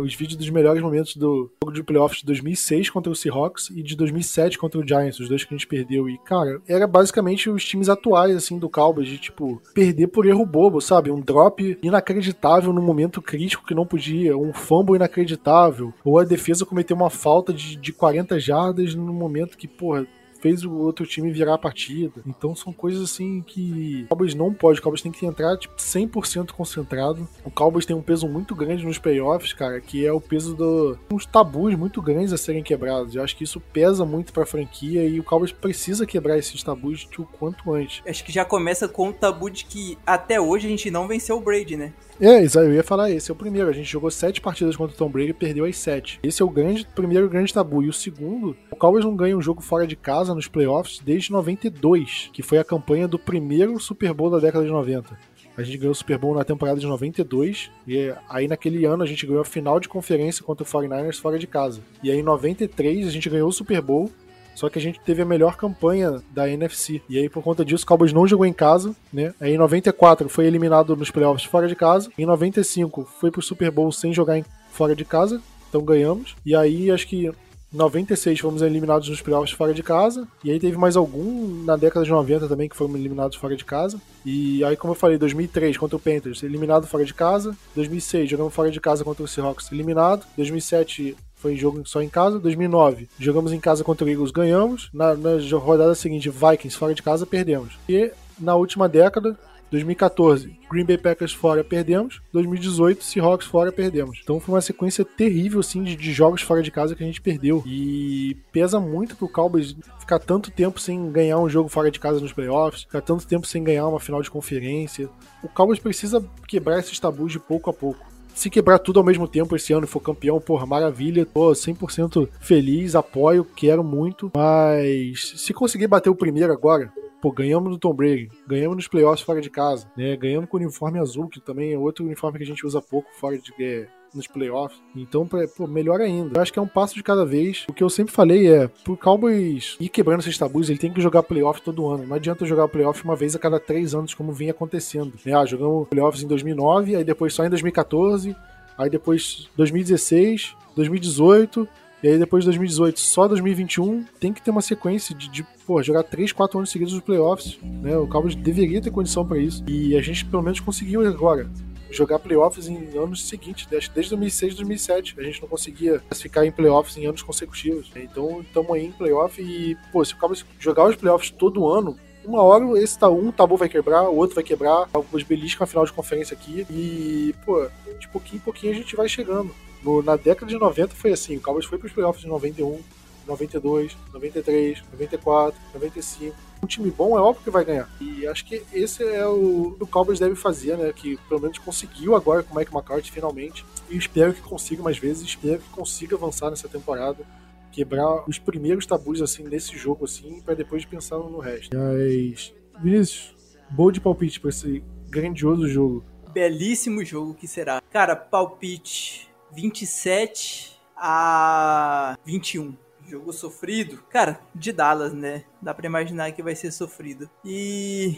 os vídeos dos melhores momentos do jogo de playoffs de 2006 contra o Seahawks e de 2007 contra o Giants, os dois que a gente perdeu. E, cara, era basicamente os times atuais, assim, do Cowboys, de, tipo, perder por erro bobo, sabe? Um drop inacreditável no momento crítico que não podia, um fumble inacreditável, ou a defesa cometer uma falta de, de 40 jardas no momento que, porra, fez o outro time virar a partida. Então são coisas assim que o Cowboys não pode. O Cowboys tem que entrar tipo, 100% concentrado. O Cowboys tem um peso muito grande nos playoffs, cara, que é o peso dos uns tabus muito grandes a serem quebrados. Eu acho que isso pesa muito pra franquia e o Cowboys precisa quebrar esses tabus o quanto antes. Acho que já começa com o tabu de que até hoje a gente não venceu o Brady, né? É, eu ia falar, esse é o primeiro. A gente jogou sete partidas contra o Tom Brady e perdeu as sete. Esse é o grande, primeiro grande tabu. E o segundo, o Cowboys não ganha um jogo fora de casa nos playoffs desde 92, que foi a campanha do primeiro Super Bowl da década de 90. A gente ganhou o Super Bowl na temporada de 92, e aí naquele ano a gente ganhou a final de conferência contra o 49ers fora de casa. E aí em 93 a gente ganhou o Super Bowl só que a gente teve a melhor campanha da NFC. E aí, por conta disso, o Cowboys não jogou em casa, né? Aí em 94 foi eliminado nos playoffs fora de casa. Em 95 foi pro Super Bowl sem jogar em, fora de casa. Então ganhamos. E aí acho que 96 fomos eliminados nos playoffs fora de casa. E aí teve mais algum na década de 90 também que foram eliminados fora de casa. E aí, como eu falei, 2003 contra o Panthers, eliminado fora de casa. 2006 jogamos fora de casa contra o Seahawks, eliminado. 2007 foi jogo só em casa. 2009, jogamos em casa contra o Eagles, ganhamos. Na, na rodada seguinte, Vikings fora de casa, perdemos. E na última década, 2014, Green Bay Packers fora, perdemos. 2018, Seahawks fora, perdemos. Então foi uma sequência terrível, assim, de, de, jogos fora de casa que a gente perdeu. E pesa muito pro Cowboys ficar tanto tempo sem ganhar um jogo fora de casa nos playoffs, ficar tanto tempo sem ganhar uma final de conferência. O Cowboys precisa quebrar esses tabus de pouco a pouco se quebrar tudo ao mesmo tempo esse ano e for campeão, porra, maravilha, tô 100% feliz, apoio, quero muito, mas se conseguir bater o primeiro agora, Pô, ganhamos do Tom Brady, ganhamos nos playoffs fora de casa, né? Ganhamos com o uniforme azul, que também é outro uniforme que a gente usa pouco fora de é, nos playoffs. Então, pô, melhor ainda. Eu acho que é um passo de cada vez. O que eu sempre falei é, pro Cowboys ir quebrando esses tabus, ele tem que jogar playoff todo ano. Não adianta jogar playoff uma vez a cada três anos, como vinha acontecendo. Né? Ah, jogamos playoffs em 2009, aí depois só em 2014, aí depois 2016, 2018 e aí depois de 2018, só 2021, tem que ter uma sequência de, de pô, jogar 3, 4 anos seguidos nos playoffs. Né? O Cowboys deveria ter condição para isso. E a gente pelo menos conseguiu agora jogar playoffs em anos seguintes, desde 2006 2007. A gente não conseguia ficar em playoffs em anos consecutivos. Então estamos aí em playoff e, pô, se o Cowboys jogar os playoffs todo ano, uma hora esse tá, um tabu vai quebrar, o outro vai quebrar, os beliscam a final de conferência aqui. E, pô, de pouquinho em pouquinho a gente vai chegando. No, na década de 90 foi assim, o Cowboys foi para os playoffs de 91, 92, 93, 94, 95. Um time bom é óbvio que vai ganhar. E acho que esse é o que o Cowboys deve fazer, né? Que pelo menos conseguiu agora com o Mike McCarthy finalmente. E espero que consiga mais vezes, espero que consiga avançar nessa temporada. Quebrar os primeiros tabus assim nesse jogo assim, para depois pensar no resto. Mas, Vinícius, boa de palpite para esse grandioso jogo. Belíssimo jogo que será. Cara, palpite 27 a 21. Jogo sofrido. Cara, de Dallas, né? Dá pra imaginar que vai ser sofrido. E.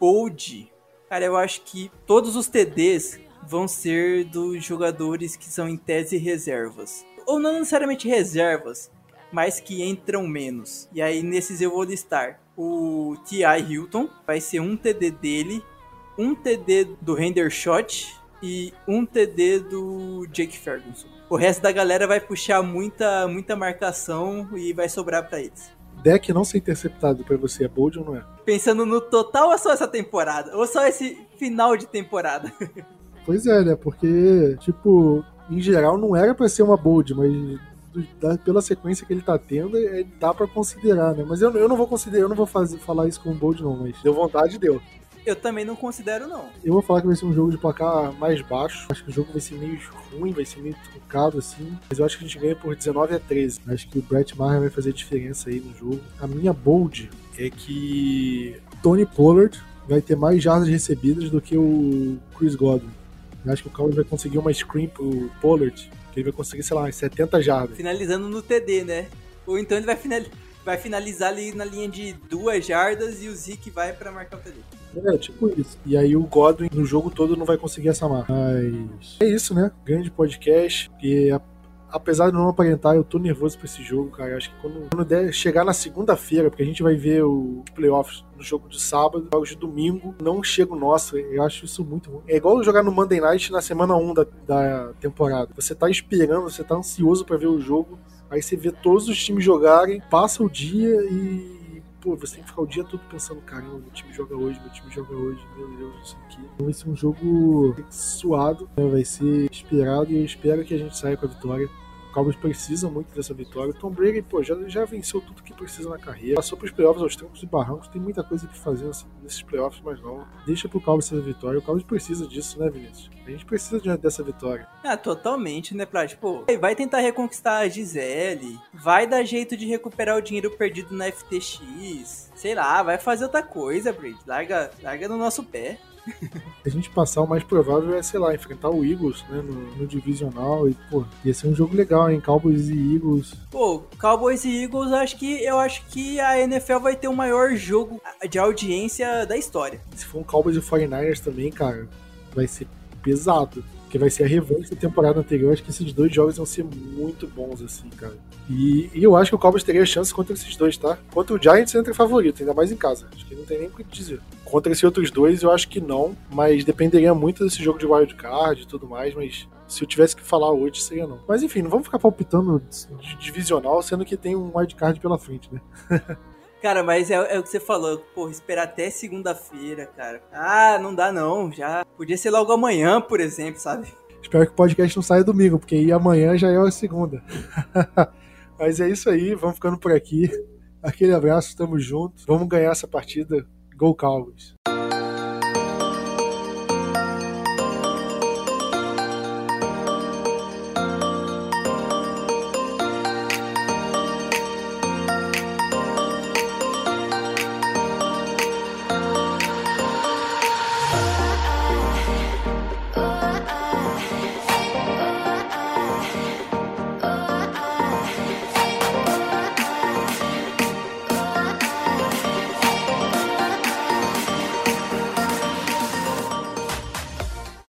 Bold. Cara, eu acho que todos os TDs vão ser dos jogadores que são em tese reservas. Ou não necessariamente reservas, mas que entram menos. E aí nesses eu vou listar o T.I. Hilton, vai ser um TD dele, um TD do Hendershot e um TD do Jake Ferguson. O resto da galera vai puxar muita, muita marcação e vai sobrar para eles. Deck não ser interceptado para você é bold ou não é? Pensando no total ou só essa temporada? Ou só esse final de temporada? Pois é, né? Porque, tipo, em geral não era para ser uma bold, mas pela sequência que ele tá tendo, é, dá para considerar, né? Mas eu, eu não vou considerar, eu não vou fazer, falar isso com bold não, mas deu vontade, deu. Eu também não considero, não. Eu vou falar que vai ser um jogo de placar mais baixo. Acho que o jogo vai ser meio ruim, vai ser meio truncado, assim. Mas eu acho que a gente ganha por 19 a 13. Acho que o Brett Maher vai fazer diferença aí no jogo. A minha bold é que Tony Pollard vai ter mais jardas recebidas do que o Chris Godwin. Eu acho que o Cowboys vai conseguir uma screen pro Pollard, que ele vai conseguir, sei lá, 70 jardas. Finalizando no TD, né? Ou então ele vai finalizar vai finalizar ali na linha de duas jardas e o Zeke vai para marcar o TD. É, tipo isso. E aí o Godwin no jogo todo não vai conseguir essa marca. Mas é isso, né? Grande podcast. E apesar de não aparentar, eu tô nervoso pra esse jogo, cara. Acho que quando, quando der chegar na segunda-feira, porque a gente vai ver os playoffs no jogo de sábado, jogos de domingo, não chega o nosso. Eu acho isso muito ruim. É igual jogar no Monday Night na semana 1 da, da temporada. Você tá esperando, você tá ansioso para ver o jogo. Aí você vê todos os times jogarem, passa o dia e. Pô, você tem que ficar o dia todo pensando, caramba, meu time joga hoje, meu time joga hoje, meu Deus, isso aqui. Então vai ser um jogo suado, né? vai ser esperado e eu espero que a gente saia com a vitória. O Cowboys precisa muito dessa vitória. O Tom Brady, pô, já, já venceu tudo que precisa na carreira. Passou pros playoffs aos trancos e barrancos. Tem muita coisa pra fazer nesses playoffs, mas não. Deixa pro Cowboys essa vitória. O Cowboys precisa disso, né, Vinícius? A gente precisa de, dessa vitória. Ah, totalmente, né, Plat? Pô, vai tentar reconquistar a Gisele. Vai dar jeito de recuperar o dinheiro perdido na FTX. Sei lá, vai fazer outra coisa, Brady. Larga, larga no nosso pé a gente passar, o mais provável é, sei lá, enfrentar o Eagles, né, no, no, divisional e, pô, ia ser um jogo legal, hein, Cowboys e Eagles. Pô, Cowboys e Eagles, acho que, eu acho que a NFL vai ter o maior jogo de audiência da história. Se for um Cowboys e 49ers também, cara, vai ser pesado. Que vai ser a revanche da temporada anterior. Acho que esses dois jogos vão ser muito bons, assim, cara. E, e eu acho que o Cowboys teria chance contra esses dois, tá? Contra o Giants entra favorito, ainda mais em casa. Acho que não tem nem o que dizer. Contra esses outros dois, eu acho que não, mas dependeria muito desse jogo de wild card e tudo mais, mas se eu tivesse que falar hoje, seria não. Mas enfim, não vamos ficar palpitando de divisional, sendo que tem um wild card pela frente, né? Cara, mas é, é, o que você falou, porra, esperar até segunda-feira, cara. Ah, não dá não, já. Podia ser logo amanhã, por exemplo, sabe? Espero que o podcast não saia domingo, porque aí amanhã já é a segunda. mas é isso aí, vamos ficando por aqui. Aquele abraço, tamo junto. Vamos ganhar essa partida. Go Cowboys!